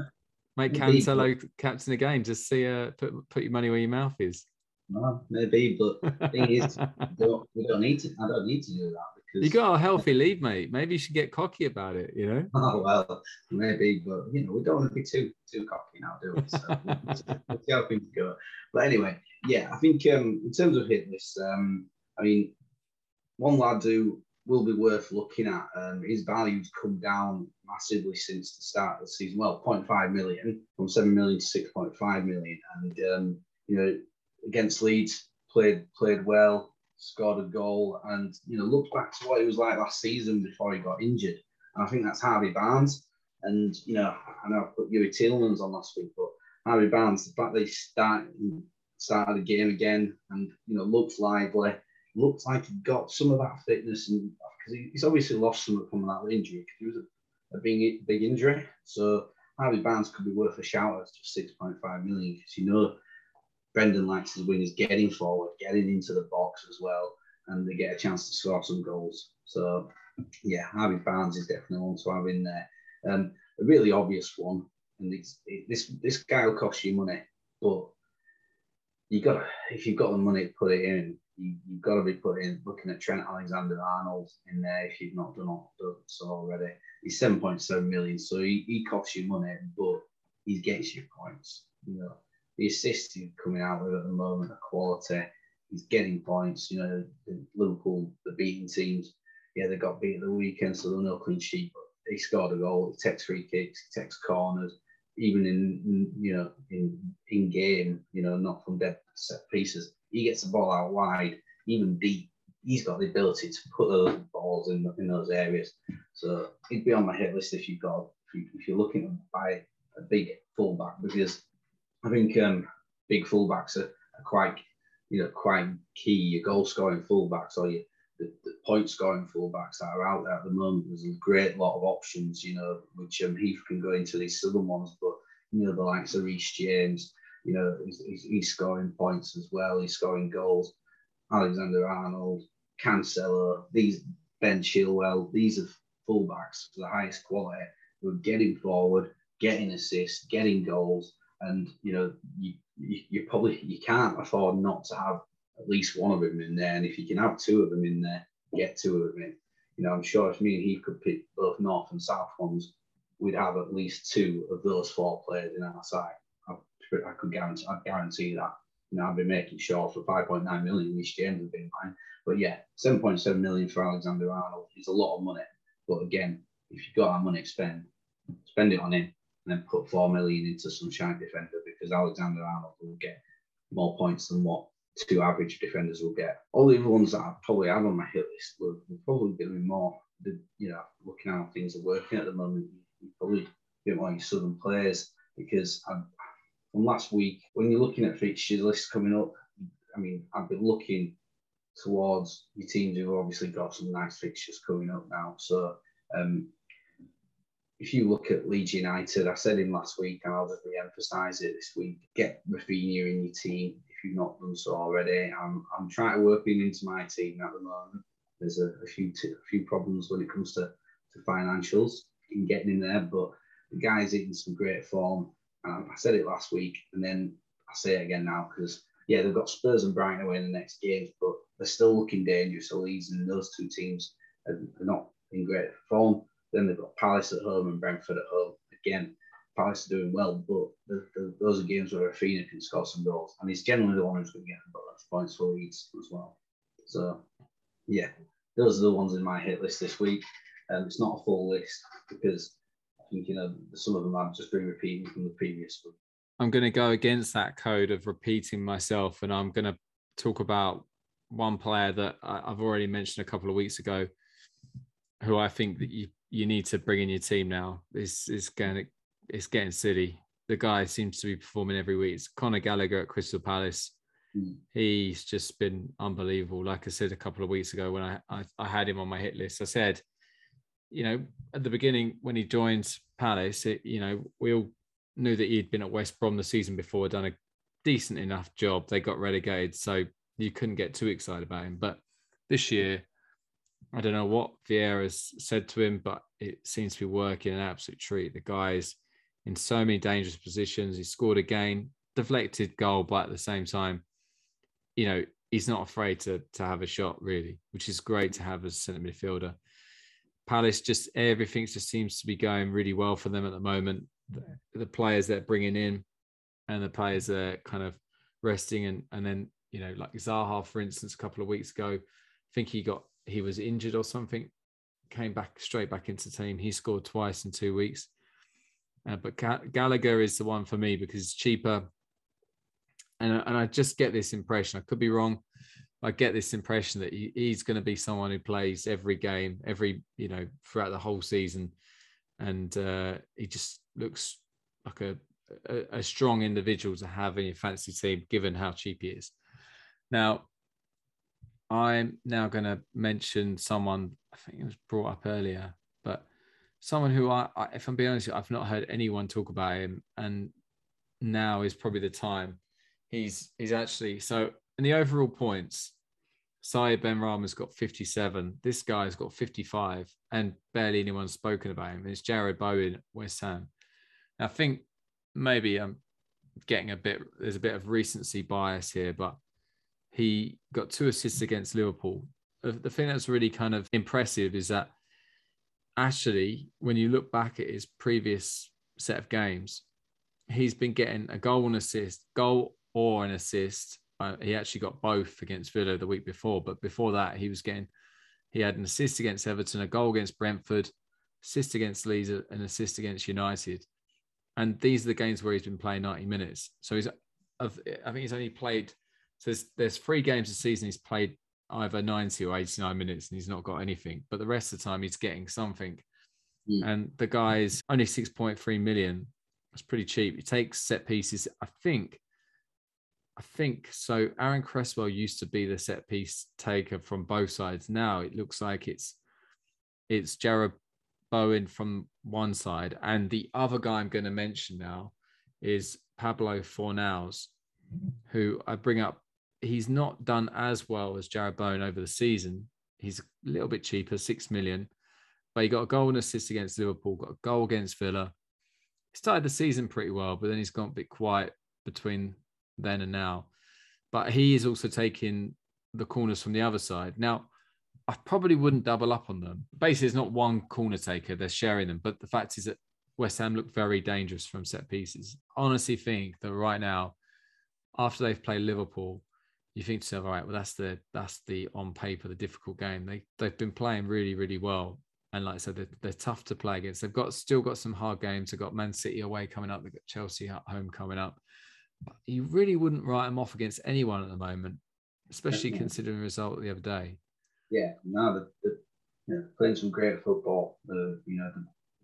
Make Cancelo captain again. Just see uh put put your money where your mouth is. Well, maybe, but the thing is, don't, we don't need to. I don't need to do that because you got a healthy lead, mate. Maybe you should get cocky about it. You know. Oh well, maybe, but you know, we don't want to be too too cocky now, do we? So we'll see how things go. But anyway, yeah, I think um, in terms of hit list, um, I mean, one lad who will be worth looking at. Um, his value's come down massively since the start of the season. Well, 0.5 million from 7 million to 6.5 million. And, um, you know, against Leeds, played played well. scored a goal, and you know looked back to what he was like last season before he got injured. And I think that's Harvey Barnes. And you know, I know I put Youri Tielemans on last week, but Harvey Barnes, the fact that he started started the game again and you know looked lively, looked like he got some of that fitness, and because he's obviously lost some of from that injury because he was a, a big big injury. So Harvey Barnes could be worth a shout at just six point five million because you know Brendan likes his wingers getting forward, getting into the box as well, and they get a chance to score some goals. So yeah, Harvey Barnes is definitely one to have in there. Um, a really obvious one, and it, this this guy will cost you money, but you got if you've got the money to put it in, you, have got to be putting looking at Trent Alexander Arnold in there if you've not done, done so already. He's seven point seven million, so he, he costs you money, but he gets you points. You know, the assists he's coming out with at the moment are quality. He's getting points. You know, Liverpool, the beating teams, yeah, they got beat at the weekend, so they're no clean sheet. But he scored a goal. He takes free kicks. He takes corners. Even in you know in in game, you know, not from dead set pieces, he gets the ball out wide, even deep. He's got the ability to put those balls in in those areas. So he'd be on my hit list if you've got if, you, if you're looking to buy a big fullback because I think um, big fullbacks are, are quite you know quite key. Your goal scoring fullbacks or your the, the point scoring fullbacks that are out there at the moment. There's a great lot of options, you know, which um, Heath can go into these southern ones, but you know the likes of Reece James, you know, he's, he's, scoring points as well. He's scoring goals. Alexander Arnold, Cancelo, these Ben Chilwell, these are fullbacks of the highest quality who are getting forward, getting assists, getting goals, and you know you, you, you probably you can't afford not to have at least one of them in there. And if you can have two of them in there, get two of them in. You know, I'm sure if me and he could pick both North and South ones, we'd have at least two of those four players in our side. I, I could guarantee, I'd guarantee that. You know, I'd be making sure for 5.9 million, Reece James would be mine. But yeah, 7.7 million for Alexander Arnold is a lot of money. But again, if you've got that money to spend, spend it on him and then put 4 million into some shine defender because Alexander Arnold will get more points than what two average defenders will get. All the other ones that I probably have on my hit list will, will probably be more, you know, looking at how things are working at the moment. You probably get more your southern players because I'm, from last week, when you're looking at fixture lists coming up, I mean, I've been looking towards your teams who've obviously got some nice fixtures coming up now. So um, if you look at Leeds United, I said him last week, and I'll just re-emphasise it this week. Get Raphinha in your team if you've not done so already. I'm, I'm trying to work him into my team at the moment. There's a, a few t- a few problems when it comes to, to financials in getting in there, but the guy's in some great form. Um, I said it last week, and then I say it again now because yeah, they've got Spurs and Brighton away in the next games, but they're still looking dangerous. So Leeds and those two teams are, are not in great form. Then they've got Palace at home and Brentford at home. Again, Palace are doing well, but the, the, those are games where Raphinha can score some goals, and he's generally the one who's going to get the bonus points for Leeds as well. So, yeah, those are the ones in my hit list this week. Um, it's not a full list because I think you know some of them I've just been repeating from the previous one. I'm going to go against that code of repeating myself, and I'm going to talk about one player that I've already mentioned a couple of weeks ago, who I think that you you need to bring in your team now. Is is going to it's getting silly. The guy seems to be performing every week. It's Conor Gallagher at Crystal Palace. Mm. He's just been unbelievable. Like I said a couple of weeks ago when I, I, I had him on my hit list, I said, you know, at the beginning when he joined Palace, it, you know, we all knew that he'd been at West Brom the season before, done a decent enough job. They got relegated, so you couldn't get too excited about him. But this year, I don't know what Vieira's said to him, but it seems to be working an absolute treat. The guy's in so many dangerous positions. He scored again, deflected goal, but at the same time, you know, he's not afraid to to have a shot really, which is great to have as a centre midfielder. Palace just everything just seems to be going really well for them at the moment. The, the players they're bringing in and the players are kind of resting and and then you know like Zaha for instance a couple of weeks ago, I think he got he was injured or something, came back straight back into the team. He scored twice in two weeks. Uh, but Gallagher is the one for me because it's cheaper. And, and I just get this impression, I could be wrong, I get this impression that he, he's going to be someone who plays every game, every you know throughout the whole season, and uh, he just looks like a, a, a strong individual to have in your fantasy team, given how cheap he is. Now, I'm now going to mention someone I think it was brought up earlier, but someone who I, I, if I'm being honest, I've not heard anyone talk about him, and now is probably the time. He's he's actually so in the overall points, Said Benrahma's got 57. This guy's got 55, and barely anyone's spoken about him. It's Jarrod Bowen, West Ham. I think maybe I'm getting a bit. There's a bit of recency bias here, but he got two assists against Liverpool. The thing that's really kind of impressive is that actually, when you look back at his previous set of games, he's been getting a goal and assist, goal or an assist. Uh, he actually got both against Villa the week before, but before that, he was getting he had an assist against Everton, a goal against Brentford, assist against Leeds, an assist against United, and these are the games where he's been playing 90 minutes. So he's, I think he's only played so there's there's three games a season he's played either 90 or 89 minutes and he's not got anything. But the rest of the time he's getting something. Mm. And the guy's only 6.3 million. It's pretty cheap. He takes set pieces. I think, I think so. Aaron Cresswell used to be the set piece taker from both sides. Now it looks like it's it's Jarrod Bowen from one side, and the other guy I'm going to mention now is Pablo Fornals, who I bring up he's not done as well as Jarrod Bowen over the season. He's a little bit cheaper, six million, but he got a goal and assist against Liverpool, got a goal against Villa. He started the season pretty well, but then he's gone a bit quiet between then and now. But he is also taking the corners from the other side. Now, I probably wouldn't double up on them. Basically, it's not one corner taker, they're sharing them. But the fact is that West Ham look very dangerous from set pieces. honestly think that right now, after they've played Liverpool, you think to yourself, all right, well, that's the that's the on paper the difficult game. They they've been playing really really well, and like I said, they're, they're tough to play against. They've got still got some hard games. They've got Man City away coming up. They've got Chelsea at home coming up. But you really wouldn't write them off against anyone at the moment, especially yeah. considering the result the other day. Yeah, no, they're, you know, playing some great football. Uh, you know,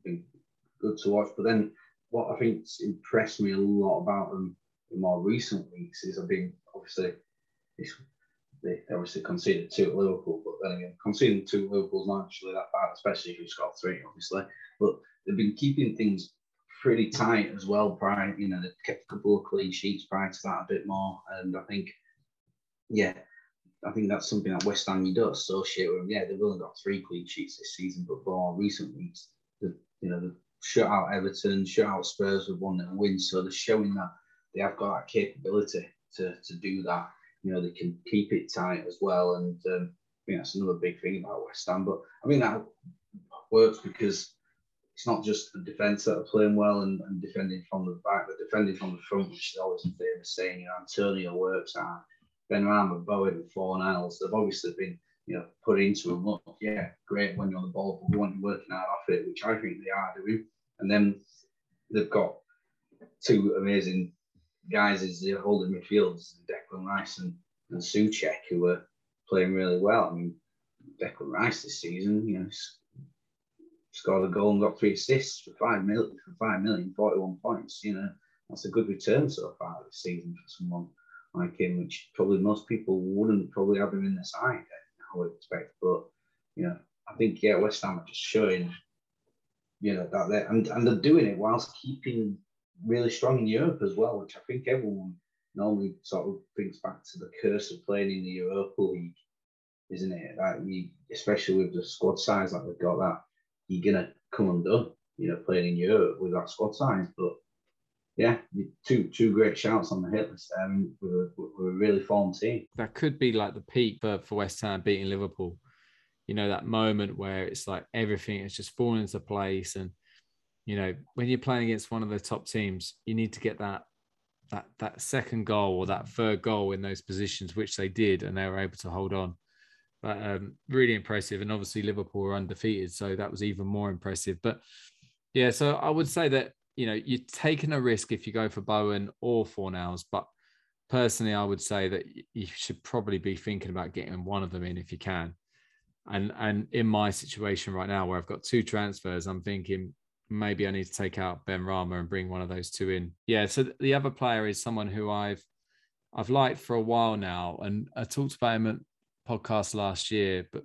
been good to watch. But then, what I think's impressed me a lot about them in more recent weeks is I've been obviously they obviously conceded two at Liverpool, but then again, conceding two at Liverpool's not actually that bad, especially if you score three, obviously. But they've been keeping things pretty tight as well. Prior, you know, they kept a couple of clean sheets prior to that a bit more, and I think, yeah, I think that's something that West Ham you don't associate with. Them. Yeah, they've only got three clean sheets this season, but for recent weeks, you know, they've shut out Everton, shut out Spurs with one that win, so they're showing that they have got that capability to to do that you know, they can keep it tight as well. And um, I think that's another big thing about West Ham. But I mean, that works because it's not just the defence that are playing well and, and, defending from the back, but defending from the front, which is always a famous saying. You know, Antonio works out, Benrahma, Bowen, and Fornals. They've obviously been, you know, put into them. Look, yeah, great when you're on the ball, but we want you working out off it, which I think they are doing. And then they've got two amazing guys is the holding midfielders, Declan Rice and, and Soucek, who were playing really well. I mean, Declan Rice this season, you know, scored a goal and got three assists for five million for five million, 41 points. You know, that's a good return so far this season for someone like him, which probably most people wouldn't probably have him in the side, I would expect. But you know, I think yeah, West Ham are just showing, you know, that they and, and they're doing it whilst keeping really strong in Europe as well, which I think everyone normally sort of thinks back to the curse of playing in the Europa League, isn't it? That you, especially with the squad size that they've got, that you're gonna come undone, you know, playing in Europe with that squad size. But yeah, two two great shouts on the hit list. Um, we're, we're a really formed team. That could be like the peak for, for West Ham beating Liverpool. You know, that moment where it's like everything is just falling into place and you know, when you're playing against one of the top teams, you need to get that that that second goal or that third goal in those positions, which they did, and they were able to hold on. But um, really impressive, and obviously Liverpool were undefeated, so that was even more impressive. But yeah, so I would say that you know you're taking a risk if you go for Bowen or Fornals, but personally, I would say that you should probably be thinking about getting one of them in if you can. And and in my situation right now, where I've got two transfers, I'm thinking maybe I need to take out Benrahma and bring one of those two in. Yeah. So the other player is someone who I've I've liked for a while now, and I talked about him at podcast last year, but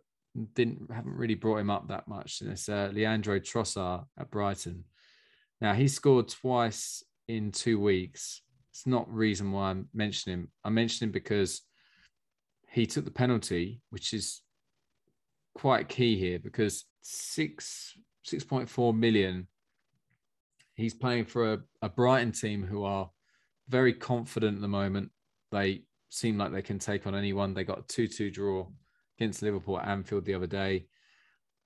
didn't haven't really brought him up that much. And it's uh, Leandro Trossard at Brighton. Now he scored twice in two weeks. It's not reason why I'm mentioning him. I mentioned him because he took the penalty, which is quite key here because six six point four million. He's playing for a, a Brighton team who are very confident at the moment. They seem like they can take on anyone. They got a 2 2 draw against Liverpool at Anfield the other day.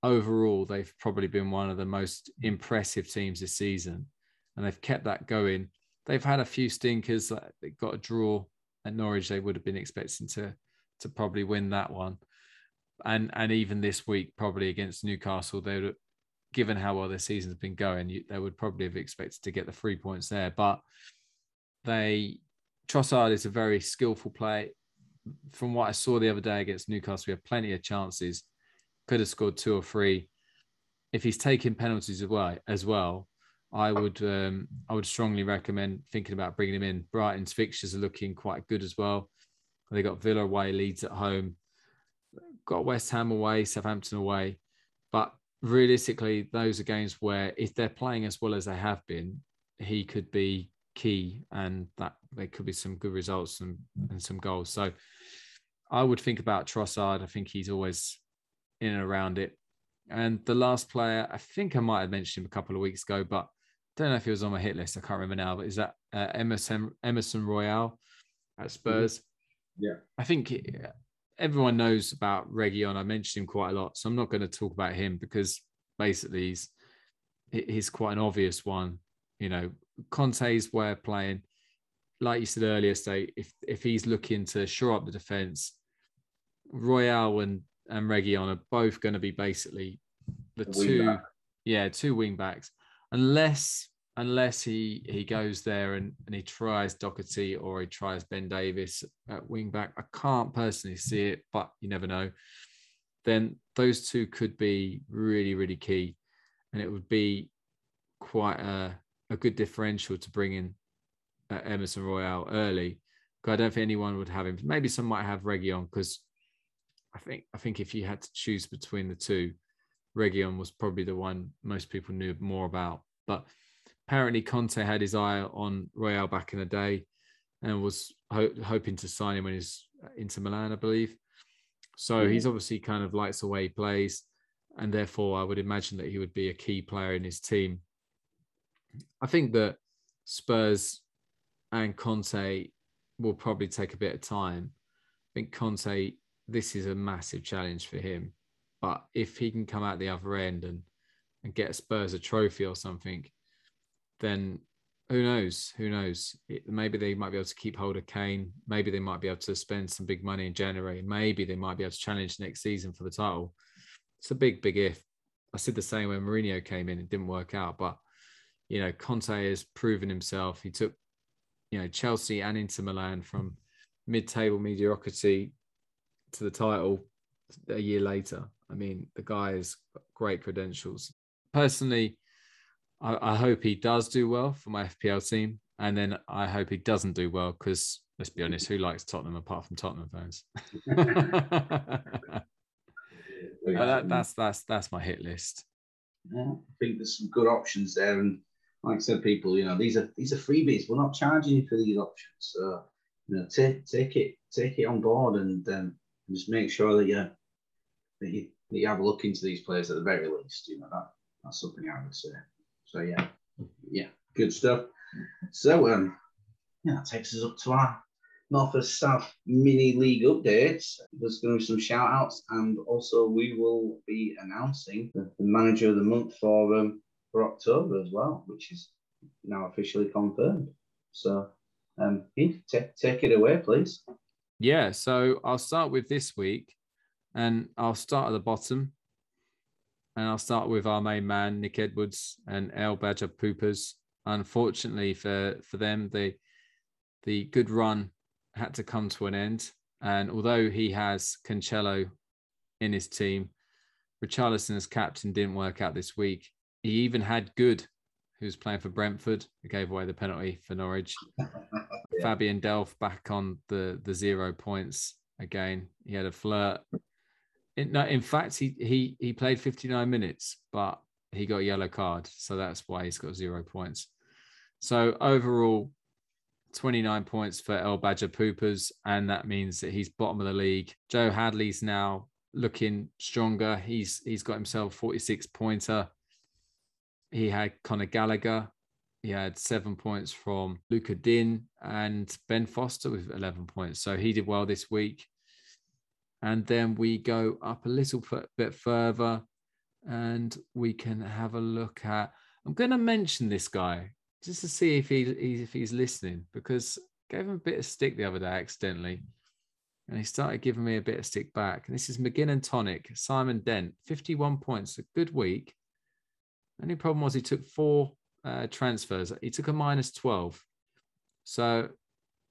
Overall, they've probably been one of the most impressive teams this season, and they've kept that going. They've had a few stinkers. They got a draw at Norwich. They would have been expecting to to probably win that one, and and even this week, probably against Newcastle, they would, given how well their season's been going, you, they would probably have expected to get the three points there. But they Trossard is a very skillful play. From what I saw the other day against Newcastle, we have plenty of chances. Could have scored two or three. If he's taking penalties away as well, I would um, I would strongly recommend thinking about bringing him in. Brighton's fixtures are looking quite good as well. They got Villa away, Leeds at home, got West Ham away, Southampton away. But realistically, those are games where if they're playing as well as they have been, he could be key and that there could be some good results and, and some goals. So I would think about Trossard. I think he's always in and around it. And the last player, I think I might have mentioned him a couple of weeks ago, but I don't know if he was on my hit list. I can't remember now. But is that uh, Emerson Emerson Royal at. Spurs? Yeah, I think everyone knows about Reguilon. I mentioned him quite a lot, so I'm not going to talk about him because basically he's he's quite an obvious one. You know, Conte's way of playing, like you said earlier, state if if he's looking to shore up the defense, Royal and and Reguilon are both going to be basically the, the two, back. yeah, two wing backs, unless unless he he goes there and, and he tries Doherty or he tries Ben Davies at wing back. I can't personally see it, but you never know. Then those two could be really really key, and it would be quite a a good differential to bring in uh, Emerson Royal early. I don't think anyone would have him. Maybe some might have Reguilon because I think I think if you had to choose between the two, Reguilon was probably the one most people knew more about. But apparently Conte had his eye on Royal back in the day and was ho- hoping to sign him when he's Inter Milan, I believe. So mm-hmm. he's obviously kind of likes the way he plays, and therefore I would imagine that he would be a key player in his team. I think that Spurs and Conte will probably take a bit of time. I think Conte, this is a massive challenge for him. But if he can come out the other end and, and get Spurs a trophy or something, then who knows? Who knows? It, maybe they might be able to keep hold of Kane. Maybe they might be able to spend some big money in January. Maybe they might be able to challenge next season for the title. It's a big, big if. I said the same when Mourinho came in. It didn't work out, but you know, Conte has proven himself. He took, you know, Chelsea and Inter Milan from mid-table mediocrity to the title a year later. I mean, the guy has great credentials. Personally, I, I, hope he does do well for my FPL team, and then I hope he doesn't do well because let's be honest, who likes Tottenham apart from Tottenham fans? that, that's that's that's my hit list. Yeah, I think there's some good options there, and like I said, people, you know, these are these are freebies. We're not charging you for these options, so you know, take take it take it on board and um, just make sure that you that you that you have a look into these players at the very least. You know that that's something I would say. So yeah, yeah, good stuff. So um, yeah, that takes us up to our North and South mini league updates. There's going to be some shout outs, and also we will be announcing the, the manager of the month for um, for October as well, which is now officially confirmed. So, um, Heath, t- take it away, please. Yeah, so I'll start with this week, and I'll start at the bottom, and I'll start with our main man Nick Edwards and El Badger Poopers. Unfortunately for for them, the the good run had to come to an end. And although he has Cancelo in his team, Richarlison as captain didn't work out this week. He even had Goode, who's playing for Brentford, who gave away the penalty for Norwich. yeah. Fabian Delph back on the the zero points again. He had a flirt. In, no, in fact, he he he played 59 minutes, but he got a yellow card, so that's why he's got zero points. So overall, 29 points for El Badger Poopers, and that means that he's bottom of the league. Joe Hadley's now looking stronger. He's he's got himself 46 pointer. He had Conor Gallagher. He had seven points from Lucas Digne and Ben Foster with 11 points. So he did well this week. And then we go up a little bit further and we can have a look at. I'm going to mention this guy just to see if he if he's listening because I gave him a bit of stick the other day accidentally and he started giving me a bit of stick back. And this is McGinn and Tonic, Simon Dent, 51 points, a good week. Only problem was he took four uh, transfers. He took a minus 12. So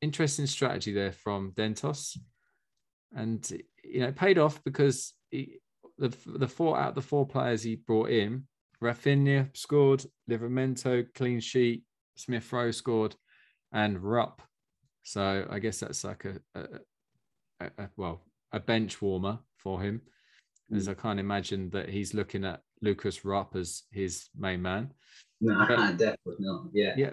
interesting strategy there from Dentos. And, you know, it paid off because he, the, the four out of the four players he brought in, Raphinha scored, Livramento clean sheet, Smith Rowe scored, and Rupp. So I guess that's like a, a, a, a well a bench warmer for him, mm. as I can't imagine that he's looking at Lukas Rupp as his main man. No, but, definitely not. Yeah, yeah.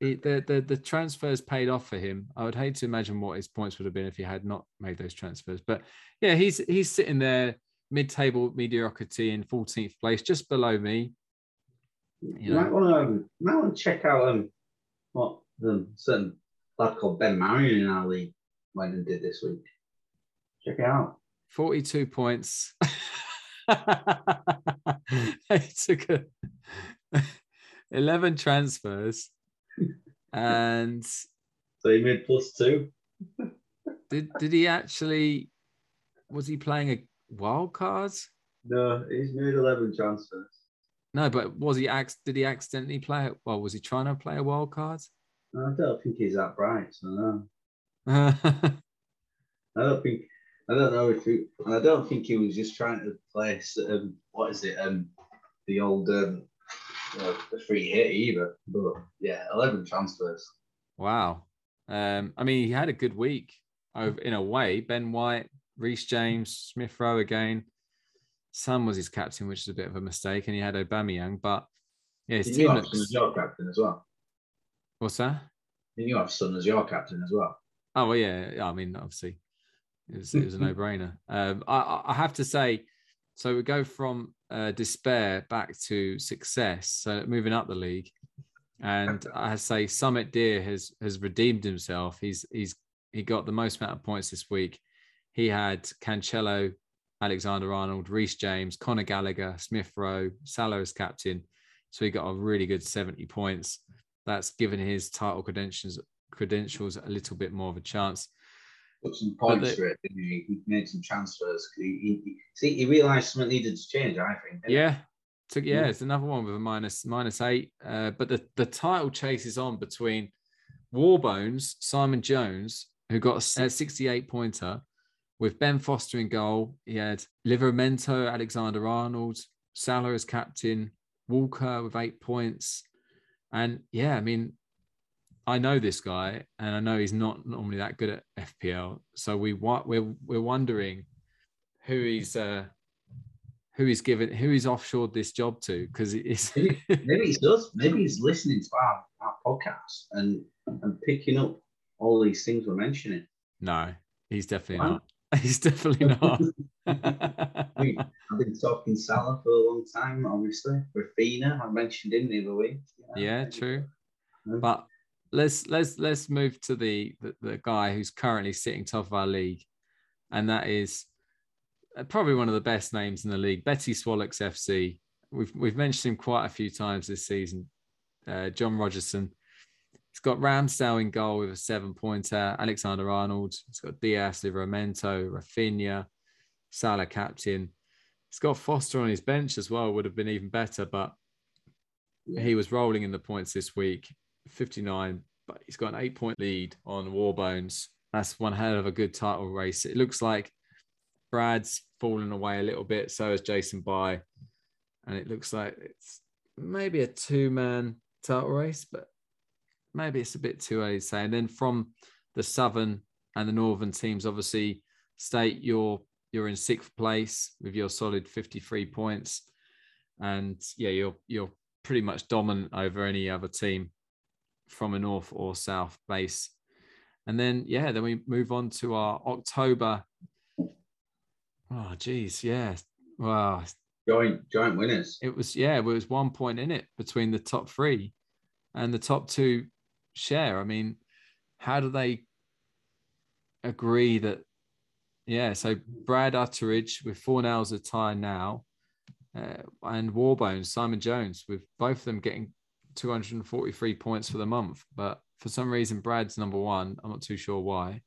He, the, the the transfers paid off for him. I would hate to imagine what his points would have been if he had not made those transfers. But yeah, he's he's sitting there mid-table mediocrity in 14th place, just below me. You, know? might want to um, might want to check out um what the certain lad called Ben Marion in our league went and did this week. Check it out. 42 points. they took a, 11 transfers and so he made plus two. did did he actually was he playing a wild card? No, he's made 11 transfers. No, but was he did he accidentally play it? Well, was he trying to play a wild card? I don't think he's that bright, so no. I don't think I don't know if he, I don't think he was just trying to place um, what is it um the old um uh, the free hit either. But yeah, eleven transfers. Wow. Um, I mean, he had a good week in a way. Ben White, Reece James, Smith Rowe again. Son was his captain, which is a bit of a mistake, and he had Aubameyang. But yeah, his team looks... as your captain as well. What's that? you have Son as your captain as well. Oh well, yeah. I mean, obviously, it was, it was a no-brainer. Um, I, I have to say, so we go from uh, despair back to success. So moving up the league, and I say Summit Deer has has redeemed himself. He's he's he got the most amount of points this week. He had Cancelo, Alexander Arnold, Reece James, Conor Gallagher, Smith Rowe, Salah as captain. So he got a really good 70 points. That's given his title credentials credentials a little bit more of a chance. Put some points for it, didn't he? He made some transfers. He, he, see, he realised something needed to change. I think. Yeah, took yeah, it's another one with a minus minus eight. Uh, but the the title chase is on between Warbones, Simon Jones, who got a 68 pointer, with Ben Foster in goal. He had Livramento, Alexander Arnold, Salah as captain, Walker with eight points. And yeah, I mean, I know this guy, and I know he's not normally that good at FPL. So we we're we're wondering who he's uh, who he's given who he's offshored this job to because it's maybe, maybe does. Maybe he's listening to our, our podcast and and picking up all these things we're mentioning. No, he's definitely not. He's definitely not. I've been talking Salah for a long time, obviously. Raphinha, I mentioned him the other week. Yeah, true. But let's let's let's move to the, the, the guy who's currently sitting top of our league, and that is uh, probably one of the best names in the league, Betty Swallocks FC. We've we've mentioned him quite a few times this season. Uh, John Rogerson. He's got Ramsdale in goal with a seven pointer. Alexander Arnold. He's got Diaz, Livramento, Raphinha, Salah captain. He's got Foster on his bench as well. Would have been even better, but he was rolling in the points this week. 59, but he's got an eight point lead on Warbones. that's one hell of a good title race. It looks like Brad's fallen away a little bit, so has Jason By. and it looks like it's maybe a two-man title race, but maybe it's a bit too early to say. And then from the southern and the northern teams, obviously, state you're you're in sixth place with your solid 53 points, and yeah, you're you're pretty much dominant over any other team from a north or south base. And then yeah, then we move on to our October. Oh geez, yeah. Wow. Joint joint winners. It was yeah, it was one point in it between the top three and the top two share. I mean, how do they agree that yeah, so Brad Utteridge with four nails a tie now, uh, and Warbones, Simon Jones, with both of them getting 243 points for the month. But for some reason, Brad's number one. I'm not too sure why,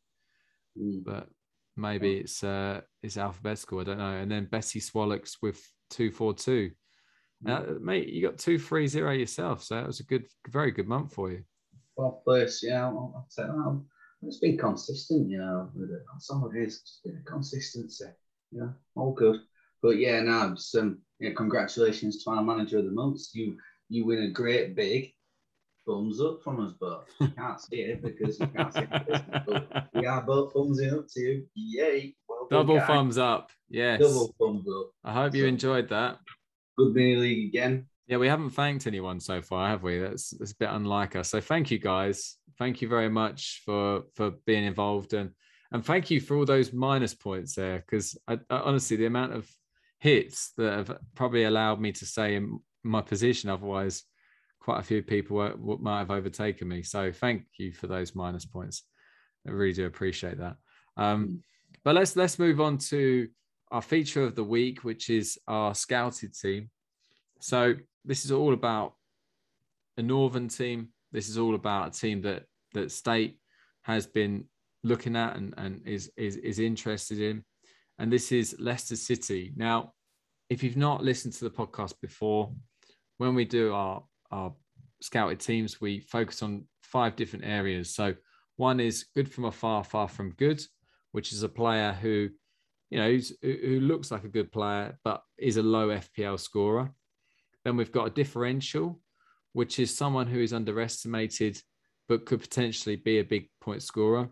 Mm. but maybe it's uh it's alphabetical. I don't know. And then Bessie Swallocks with 242. Now, mate, you got two three zero yourself, so that was a good, very good month for you. Well, place, yeah, I'll, I'll say that. It's been consistent, you know. With it. That's all it is. Just been a consistency. Yeah, all good. But yeah, no, it's, um, yeah, congratulations to our manager of the month. You you win a great big thumbs up from us both. You can't see it because you can't see it. But we are both thumbsing up to you. Yay! Well Double guys. thumbs up. Yes. Double thumbs up. I hope you So- enjoyed that. Good mini league again. Yeah, we haven't thanked anyone so far, have we? That's that's a bit unlike us. So thank you guys. Thank you very much for for being involved and and thank you for all those minus points there because honestly the amount of hits that have probably allowed me to stay in my position. Otherwise, quite a few people were, might have overtaken me. So thank you for those minus points. I really do appreciate that. Um, but let's let's move on to our feature of the week, which is our scouted team. So this is all about a northern team. This is all about a team that that state has been looking at and, and is, is is interested in. And this is Leicester City. Now, if you've not listened to the podcast before, when we do our our scouted teams, we focus on five different areas. So one is good from afar, far from good, which is a player who, you know, who looks like a good player but is a low FPL scorer. Then we've got a differential, which is someone who is underestimated but could potentially be a big point scorer.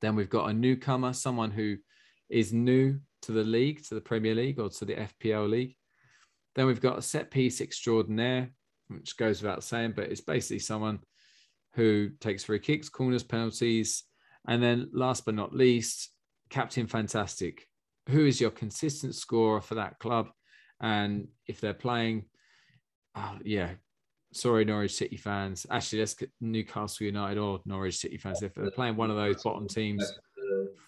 Then we've got a newcomer, someone who is new to the league, to the Premier League or to the FPL league. Then we've got a set piece extraordinaire, which goes without saying, but it's basically someone who takes free kicks, corners, penalties. And then last but not least, Captain Fantastic. Who is your consistent scorer for that club? And if they're playing, oh, yeah, sorry, Norwich City fans. Actually, let's get Newcastle United or Norwich City fans. If they're playing one of those bottom teams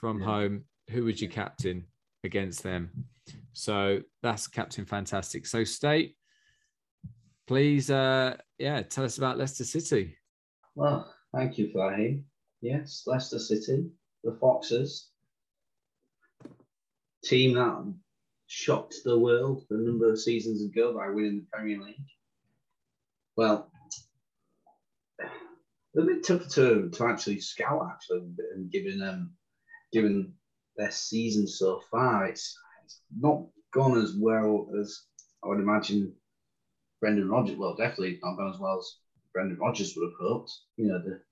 from home, who would you captain against them? So that's Captain Fantastic. So, State, please, uh, yeah, tell us about Leicester City. Well, thank you, Fahim. Yes, Leicester City, the Foxes, team that shocked the world a number of seasons ago by winning the Premier League. Well, a bit tough to, to actually scout actually, and given um given their season so far, it's, it's not gone as well as I would imagine Brendan Rodgers. Well, definitely not gone as well as Brendan Rodgers would have hoped. You know, they're,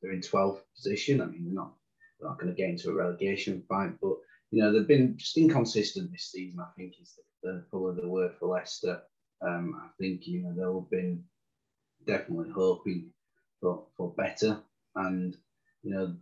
they're in 12th position. I mean, they're not they're not going to get into a relegation fight, but you know they've been just inconsistent this season. I think is the, the probably the word for Leicester. Um, I think you know they've been definitely hoping for for better, and you know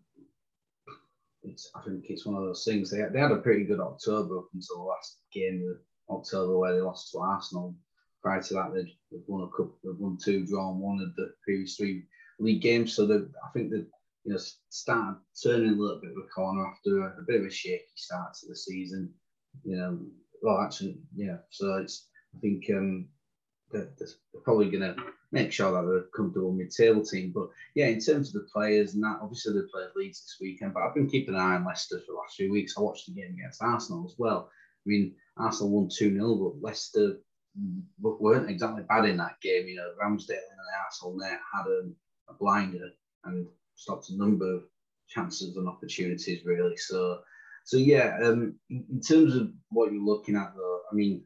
it's I think it's one of those things. They they had a pretty good October up until the last game of October where they lost to Arsenal. Prior to that, they'd, they'd won a couple, they'd won two, drawn one of the previous three league games. So they, I think they you know started turning a little bit of a corner after a, a bit of a shaky start to the season. You know, well actually, yeah. So it's I think um, they're, they're probably going to make sure that they're a comfortable mid-table team. But yeah, in terms of the players and that, obviously they played Leeds this weekend, but I've been keeping an eye on Leicester for the last few weeks. I watched the game against Arsenal as well. I mean, Arsenal won 2 0, but Leicester weren't exactly bad in that game. You know, Ramsdale and the Arsenal net had a, a blinder and stopped a number of chances and opportunities really. So, so yeah. Um, in, in terms of what you're looking at, though, I mean,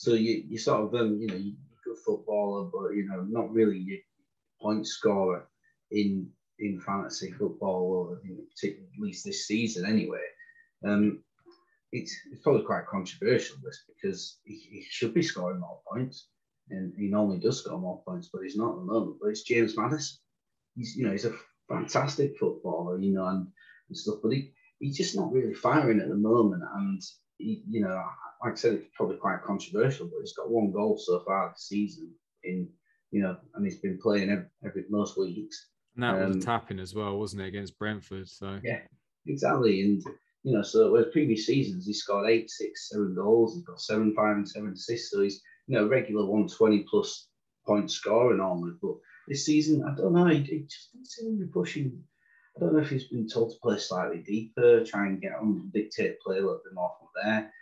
so you you sort of um, you know you good footballer, but you know not really your point scorer in in fantasy football, or in at least this season anyway. Um, it's, it's probably quite controversial this because he, he, should be scoring more points, and he normally does score more points, but he's not at the moment. But it's James Maddison. He's you know he's a fantastic footballer, you know, and, and stuff, but he, he's just not really firing at the moment. And he, you know, like I said, it's probably quite controversial, but he's got one goal so far this season in you know, and he's been playing every, every most weeks. And that um, was tapping as well, wasn't it, against Brentford? So yeah, exactly. And you know, so whereas previous seasons he scored eight, six, seven goals, he's got seven, five, and seven assists. So he's you know regular 120 plus point scorer normally. But this season, I don't know, he, he just doesn't seem to be pushing. I don't know if he's been told to play slightly deeper, try and get on, dictate play a little bit more from there.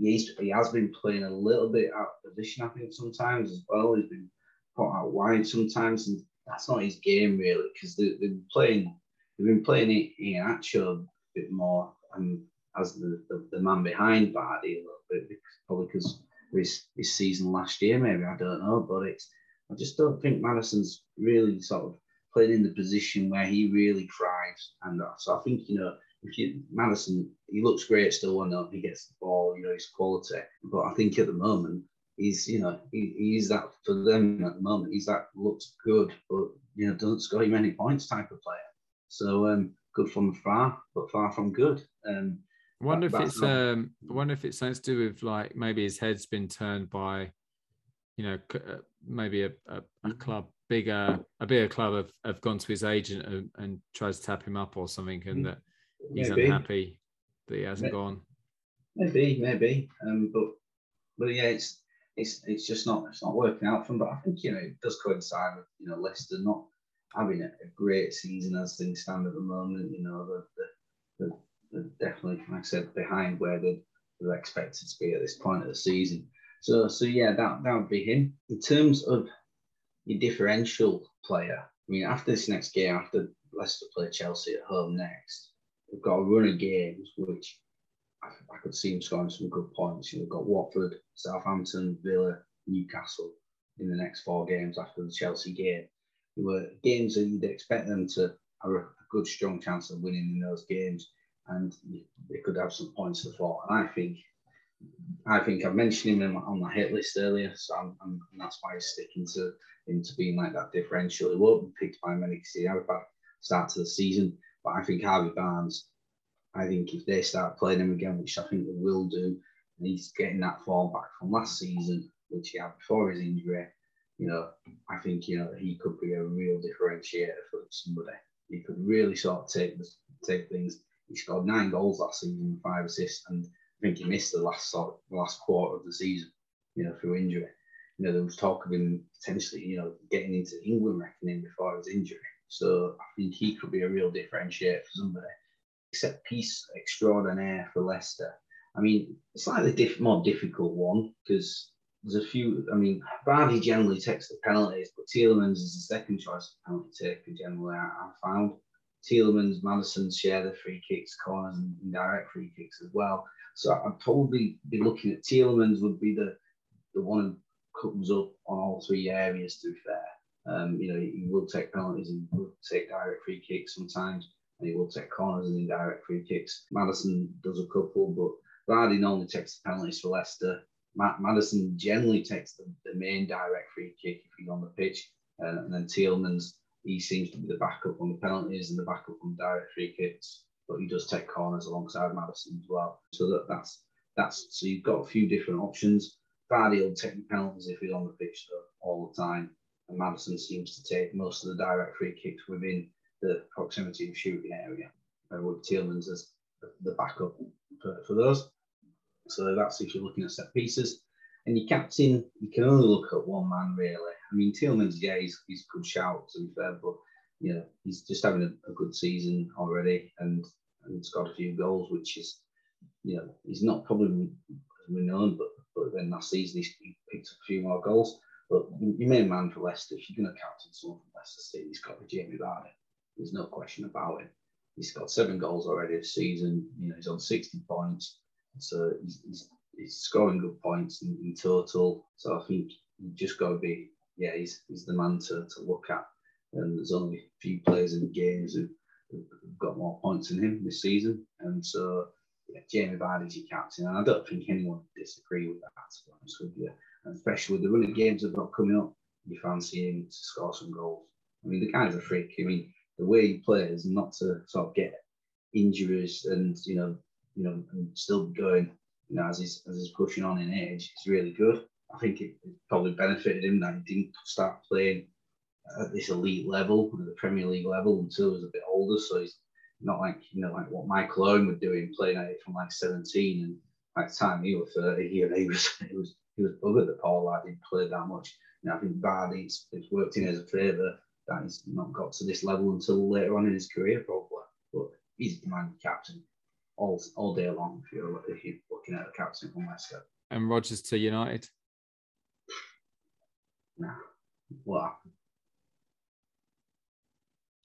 He's, he has been playing a little bit out of position, I think, sometimes as well. He's been put out wide sometimes, and that's not his game really because they, have been playing they've been playing it Iheanacho a bit more and as the, the, the, man behind Vardy a little bit probably because his, his season last year maybe I don't know but it's I just don't think Maddison's really sort of playing in the position where he really thrives and so I think you know you Maddison he looks great still when he gets the ball you know his quality but I think at the moment he's you know he, he's that for them at the moment. He's that looks good, but you know doesn't score you many points type of player. So um, good from far, but far from good. Um, I wonder if it's not... um, I wonder if it's something to do with like maybe his head's been turned by, you know, uh, maybe a, a, a mm-hmm. club bigger a bigger club have, have gone to his agent and, and tries to tap him up or something, and mm-hmm. that he's maybe. unhappy that he hasn't maybe. gone. Maybe, maybe, um, but but yeah, it's it's it's just not it's not working out for them. But I think you know it does coincide with you know Leicester not having a, a great season as things stand at the moment. You know they're, they're, they're definitely, like I said, behind where they were expected to be at this point of the season. So so yeah, that that would be him. In terms of your differential player, I mean after this next game, after Leicester play Chelsea at home next, we've got a run of games which I, I could see him scoring some good points. You know, we've got Watford, Southampton, Villa, Newcastle in the next four games after the Chelsea game. They were games that you'd expect them to have a, good, strong chance of winning in those games, and they could have some points to fall. And I think, I think I mentioned him on my hit list earlier, so I'm, I'm, and that's why he's sticking to into being like that differential. He won't be picked by many because he had a bad start to the season, but I think Harvey Barnes I think if they start playing him again, which I think they will do, and he's getting that form back from last season, which he had before his injury, you know, I think you know he could be a real differentiator for somebody. He could really sort of take take things. He scored nine goals last season, five assists, and I think he missed the last sort of, last quarter of the season, you know, through injury. You know, there was talk of him potentially, you know, getting into England reckoning before his injury. So I think he could be a real differentiator for somebody Except piece extraordinaire for Leicester. I mean, slightly diff- more difficult one because there's a few. I mean, Vardy generally takes the penalties, but Tielemans is the second choice penalty taker generally. I, I found Tielemans, Maddison share the free kicks, corners, and indirect free kicks as well. So I'd probably be looking at Tielemans would be the the one who comes up on all three areas. To be fair, um, you know, he will take penalties, he will take direct free kicks sometimes and he will take corners and indirect free kicks. Maddison does a couple, but Vardy normally takes the penalties for Leicester. Matt Maddison generally takes the, the main direct free kick if he's on the pitch, uh, and then Tielemans he seems to be the backup on the penalties and the backup on direct free kicks, but he does take corners alongside Maddison as well. So that, that's that's so you've got a few different options. Vardy will take penalties if he's on the pitch all the time, and Maddison seems to take most of the direct free kicks within the proximity of shooting area uh, with Tielemans as the backup for, for those. So that's if you're looking at set pieces. And your captain, you can only look at one man really. I mean, Tielemans, yeah, he's, he's a good shout to be fair, but you know, he's just having a, a good season already and, and got a few goals, which is, you know, he's not probably renowned, but but then last season he picked up a few more goals. But your main man for Leicester, if you're going to captain someone from Leicester City, he's got to be Jamie Vardy There's no question about it. He's got seven goals already this season. You know, he's on 60 points. So he's, he's, he's scoring good points in, in, total. So I think you just got to be, yeah, he's, he's the man to, to look at. And there's only a few players in the games who, have got more points than him this season. And so, yeah, Jamie Vardy's your captain. And I don't think anyone would disagree with that, to be honest with you. Especially with the running games they've got coming up, you fancy him to score some goals. I mean, the guy's a freak. I mean, the way he plays, not to sort of get injuries and you know, you know, and still going, you know, as he's as he's pushing on in age, is really good. I think it, it probably benefited him that he didn't start playing at this elite level, at the Premier League level, until he was a bit older. So he's not like you know like what Michael Owen do in playing at it from like 17, and by the time he was 30, he, he was he was he was buggered that Paul like didn't play that much. You know, I think Vardy's it's worked in as a favour that he's not got to this level until later on in his career, probably. But he's the man captain all all day long if you're if you're looking at a captain from Leicester. And Rodgers to United. Nah, what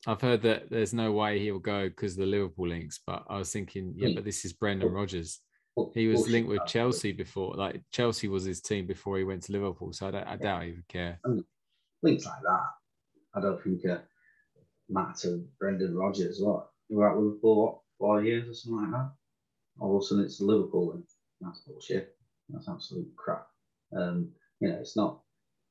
I've heard that there's no way he'll go because the Liverpool links, but I was thinking, yeah, but this is Brendan Rodgers. He was linked with Chelsea before, like Chelsea was his team before he went to Liverpool, so I, don't, I doubt he would care. Links like that, I don't think uh, matter to Brendan Rodgers. What you were at Liverpool what, four years or something like that? All of a sudden it's Liverpool, and that's bullshit. That's absolute crap. Um, you know, it's not.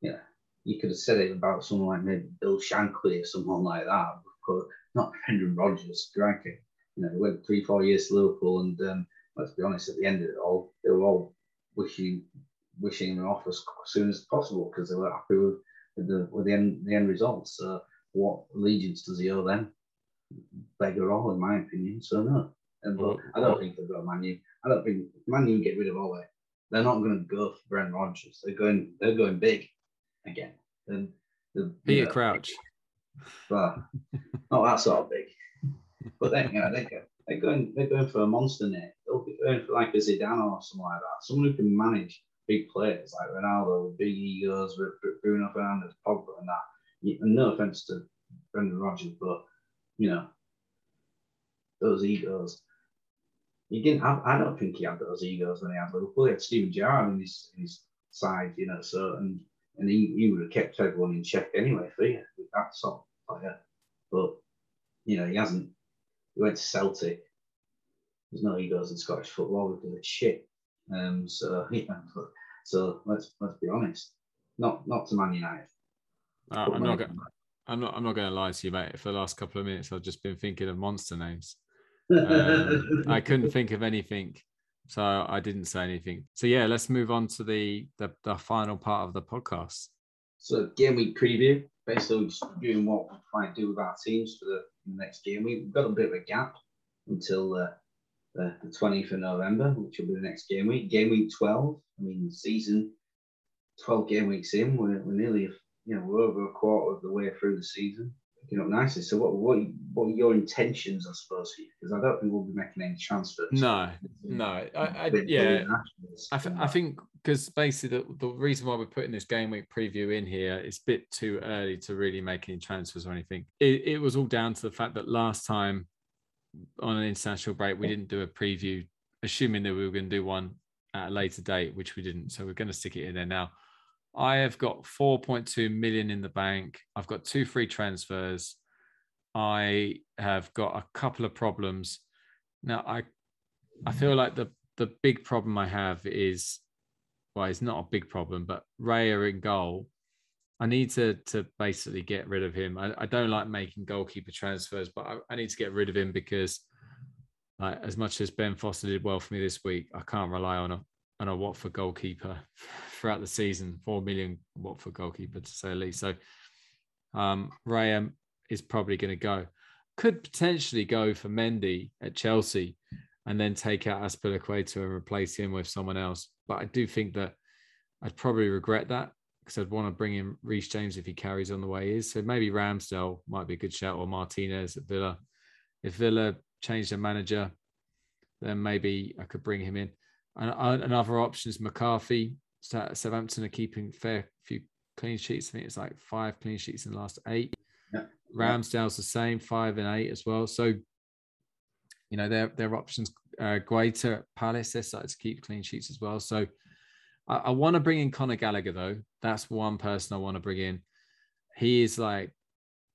You know, you could have said it about someone like maybe Bill Shankly or someone like that, but not Brendan Rodgers. Crikey. You know, he went three, four years to Liverpool, and um, let's be honest, at the end of it all, they were all wishing wishing him off as soon as possible because they were happy with, with the with the end the end results. So what allegiance does he owe them? Beggar all, in my opinion. So no. And but I don't think they've got Manu. I don't think Manu get rid of Ole. They're not going to go for Brent Rodgers. They're going. They're going big again. And the, Peter know, Crouch. Well, not that sort of big. But then you know they go, they're going they're going for a monster net. They'll be going for like a Zidane or something like that. Someone who can manage big players like Ronaldo big egos, Bruno Fernandes, Pogba, and that. And no offense to Brendan Rodgers, but you know those egos. He didn't have. I don't think he had those egos when he had Liverpool. He had Steven Gerrard in his, his side, you know. So and and he, he would have kept everyone in check anyway for you with that sort of player. But you know he hasn't. He went to Celtic. There's no egos in Scottish football because it's shit. Um, so yeah, so let's let's be honest. Not not to Man United. Uh, I'm not. Gonna, I'm not. I'm not going to lie to you, mate. For the last couple of minutes, I've just been thinking of monster names. Um, I couldn't think of anything, so I didn't say anything. So yeah, let's move on to the the, the final part of the podcast. So game week preview. Basically, just doing what we try do with our teams for the next game. We've got a bit of a gap until uh, the, the 20th of November, which will be the next game week. Game week 12. I mean, season 12 game weeks in. We're, we're nearly you know, we're over a quarter of the way through the season. You know, nicely. So, what what what are your intentions, I suppose, Because I don't think we'll be making any transfers. No, no. I, I yeah. I, th- I think because basically the, the reason why we're putting this game week preview in here is a bit too early to really make any transfers or anything. It, it was all down to the fact that last time on an international break we didn't do a preview, assuming that we were going to do one at a later date, which we didn't. So we're going to stick it in there now. I have got 4.2 million in the bank. I've got two free transfers. I have got a couple of problems. Now I I feel like the the big problem I have is well, it's not a big problem, but Raya in goal. I need to to basically get rid of him. I, I don't like making goalkeeper transfers, but I, I need to get rid of him because like as much as Ben Foster did well for me this week, I can't rely on a on a Watford goalkeeper throughout the season, four million Watford goalkeeper to say the least. So um, Raya is probably going to go. Could potentially go for Mendy at Chelsea and then take out Azpilicueta and replace him with someone else. But I do think that I'd probably regret that because I'd want to bring in Reece James if he carries on the way he is. So maybe Ramsdale might be a good shout or Martinez at Villa. If Villa change their manager, then maybe I could bring him in. And another option is McCarthy Southampton are keeping fair few clean sheets. I think it's like five clean sheets in the last eight. Yeah. Ramsdale's the same, five and eight as well. So, you know, their their options uh, at Palace. They're starting to keep clean sheets as well. So, I, I want to bring in Conor Gallagher though. That's one person I want to bring in. He is like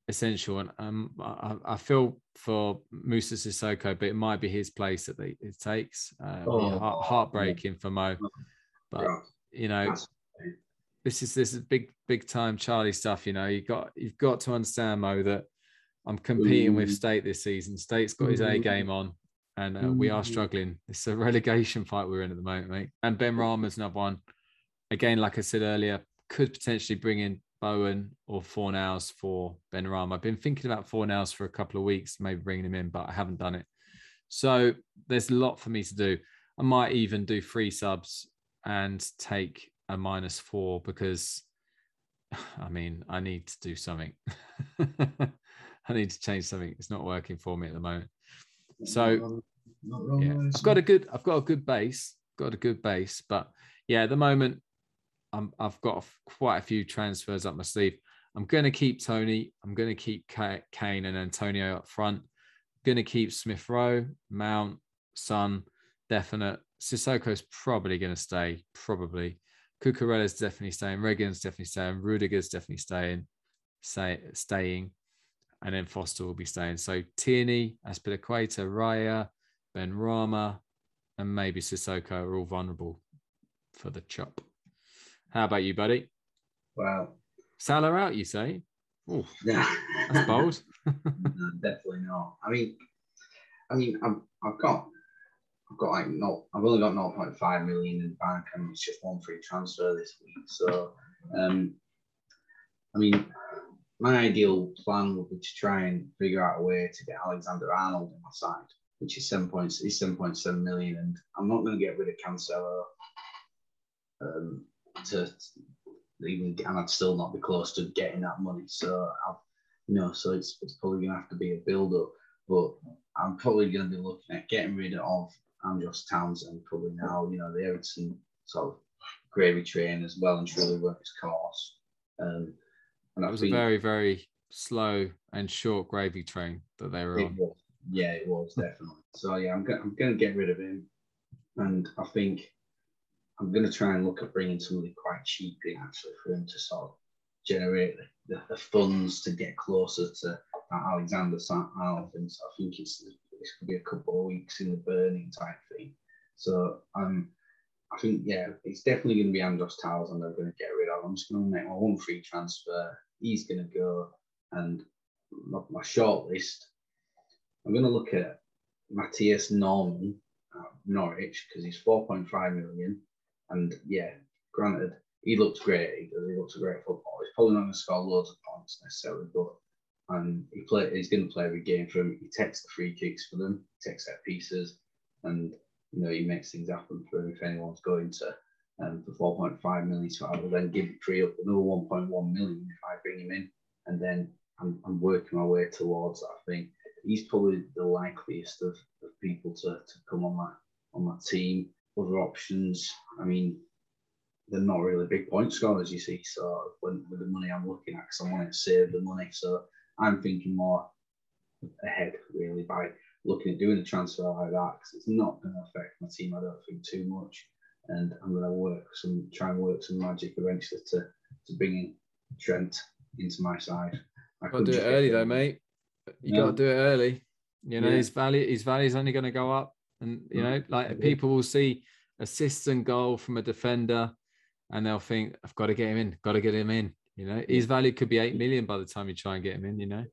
essential, and um, I, I feel for Moussa Sissoko, but it might be his place that they, it takes. Uh, oh, heart, heartbreaking for Mo, but you know, this is this is big big time Charlie stuff. You know, you got you've got to understand Mo that I'm competing with mm. State this season. State's got his A mm-hmm. game on, and uh, we are mm-hmm. struggling. It's a relegation fight we're in at the moment, mate. And Benrahma's another one. Again, like I said earlier, could potentially bring in Bowen or Fornals for Benrahma. I've been thinking about Fornals for a couple of weeks, maybe bringing him in, but I haven't done it. So there's a lot for me to do. I might even do three subs and take a minus four because I mean, I need to do something. I need to change something. It's not working for me at the moment. So yeah, I've got a good, I've got a good base, got a good base, but yeah, at the moment, I'm, I've got quite a few transfers up my sleeve. I'm going to keep Tony. I'm going to keep Kane and Antonio up front. I'm going to keep Smith Rowe, Mount, Son, definite. Sissoko's probably going to stay, probably. Cucurella's definitely staying. Regan's definitely staying. Rudiger's definitely staying. Say, staying. And then Foster will be staying. So Tierney, Azpilicueta, Raya, Benrahma, and maybe Sissoko are all vulnerable for the chop. How about you, buddy? Well, Salah out, you say? Oh, yeah. that's bold. no, definitely not. I mean, I mean, I've, I've got, I've got like no, I've only got 0.5 million in the bank, and it's just one free transfer this week. So, um, I mean, my ideal plan would be to try and figure out a way to get Alexander Arnold on my side, which is seven points, is seven point seven million, and I'm not going to get rid of Cancelo. Um, to even, and I'd still not be close to getting that money. So I've, you know, so it's it's probably going to have to be a build up. But I'm probably going to be looking at getting rid of Andros Townsend probably now. You know, the Everton sort of gravy train as well and truly work its course. Um, and that was a very very slow and short gravy train that they were on. Was, yeah, it was definitely. So yeah, I'm going I'm going to get rid of him, and I think I'm going to try and look at bringing somebody quite cheap in actually for him to sort of generate the, the, funds to get closer to Alexander Arnold. And so I think it's this could be a couple of weeks in the burning type thing. So um, I think yeah, it's definitely going to be Andros Townsend they're going to get rid of. I'm just going to make my one free transfer. He's going to go, and my, my short list. I'm going to look at Mathias Normann Norwich because he's 4.5 million. And yeah, granted, he looks great. He does. He looks a great football. He's probably not going to score loads of points necessarily, but and he play. He's going to play every game for him. He takes the free kicks for them. He takes set pieces, and you know he makes things happen for him if anyone's going to. Um, for 4.5 million, so I will then give free up another 1.1 million if I bring him in, and then I'm, I'm working my way towards that. I think he's probably the likeliest of, of people to, to come on that on that team other options. I mean, they're not really big point scorers, you see. So when, with the money I'm looking at, because I want to save the money, so I'm thinking more ahead really by looking at doing a transfer like that because it's not going to affect my team. I don't think too much, and I'm going to work some try and work some magic eventually to to bring in Trent into my side. I got to do it early though, mate. You got to do it early. You know, yeah. his value his value is only going to go up and you know, like people will see assists and goal from a defender, and they'll think, "I've got to get him in. Got to get him in." You know, his value could be eight million by the time you try and get him in. You know.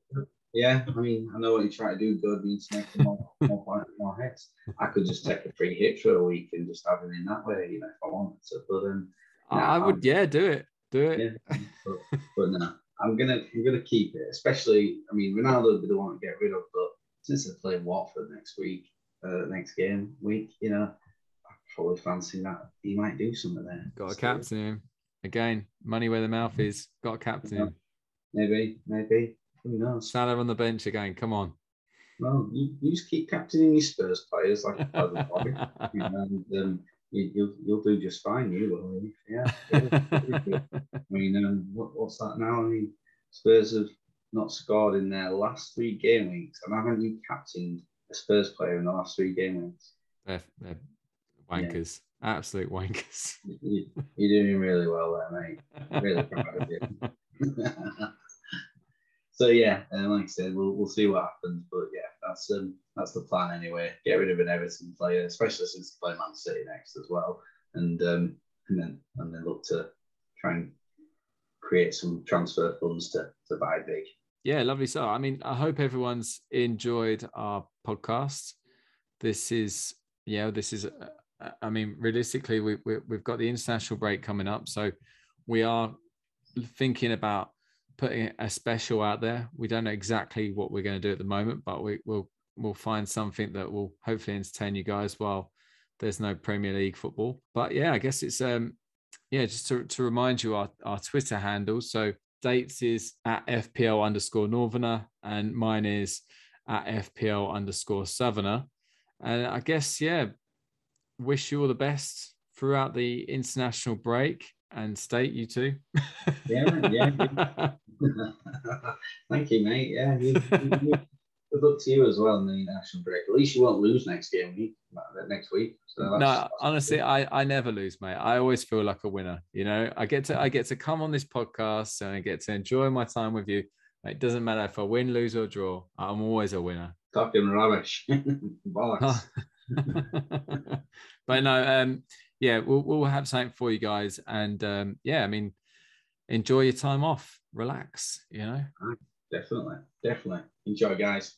Yeah, I mean, I know what you try to do. Go to the more, more, more hits. I could just take a free hit for a week and just have him in that way, you know, if I wanted to. But um, I would, yeah, do it, do it. Yeah, but, but no, I'm gonna, I'm gonna keep it. Especially, I mean, Ronaldo would be the one to get rid of, but since they play Watford next week, uh, next game week, you know, I probably fancy that he might do something there. Got a captain him again. Money where the mouth is. Got a captain. Maybe, maybe. Who knows? Salah on the bench again. Come on. Well, you, you just keep captaining your Spurs players like and um, you, will you'll do just fine. You will, yeah. I mean, um, what, what's that now? I mean, Spurs have not scored in their last three game weeks, and haven't you captained a Spurs player in the last three game weeks? They're, they're wankers, yeah. Absolute wankers. You're doing really well there, mate. Really proud of you. so yeah, and like I said, we'll we'll see what happens. But yeah, that's um that's the plan anyway. Get rid of an Everton player, especially since they play Man City next as well, and um and then and then look to try and create some transfer funds to to buy big. Yeah, lovely. So I mean, I hope everyone's enjoyed our podcast. This is yeah, this is. Uh, I mean, realistically, we, we we've got the international break coming up, so we are thinking about putting a special out there. We don't know exactly what we're going to do at the moment, but we will we'll find something that will hopefully entertain you guys while there's no Premier League football. But yeah, I guess it's um yeah, just to, to remind you our, our Twitter handles. So dates is at FPL underscore Northerner and mine is at FPL underscore Southerner. And I guess, yeah, wish you all the best throughout the international break and state you too. yeah, yeah. Thank you, mate. Yeah, you, you, good luck to you as well in the international break. At least you won't lose next game eh? week, next week. So no, that's honestly, I, I never lose, mate. I always feel like a winner. You know, I get to I get to come on this podcast and I get to enjoy my time with you. It doesn't matter if I win, lose, or draw. I'm always a winner. Talking rubbish, bollocks. but no, um, yeah, we'll we'll have something for you guys, and um, yeah, I mean, enjoy your time off, relax. You know, definitely, definitely enjoy, guys.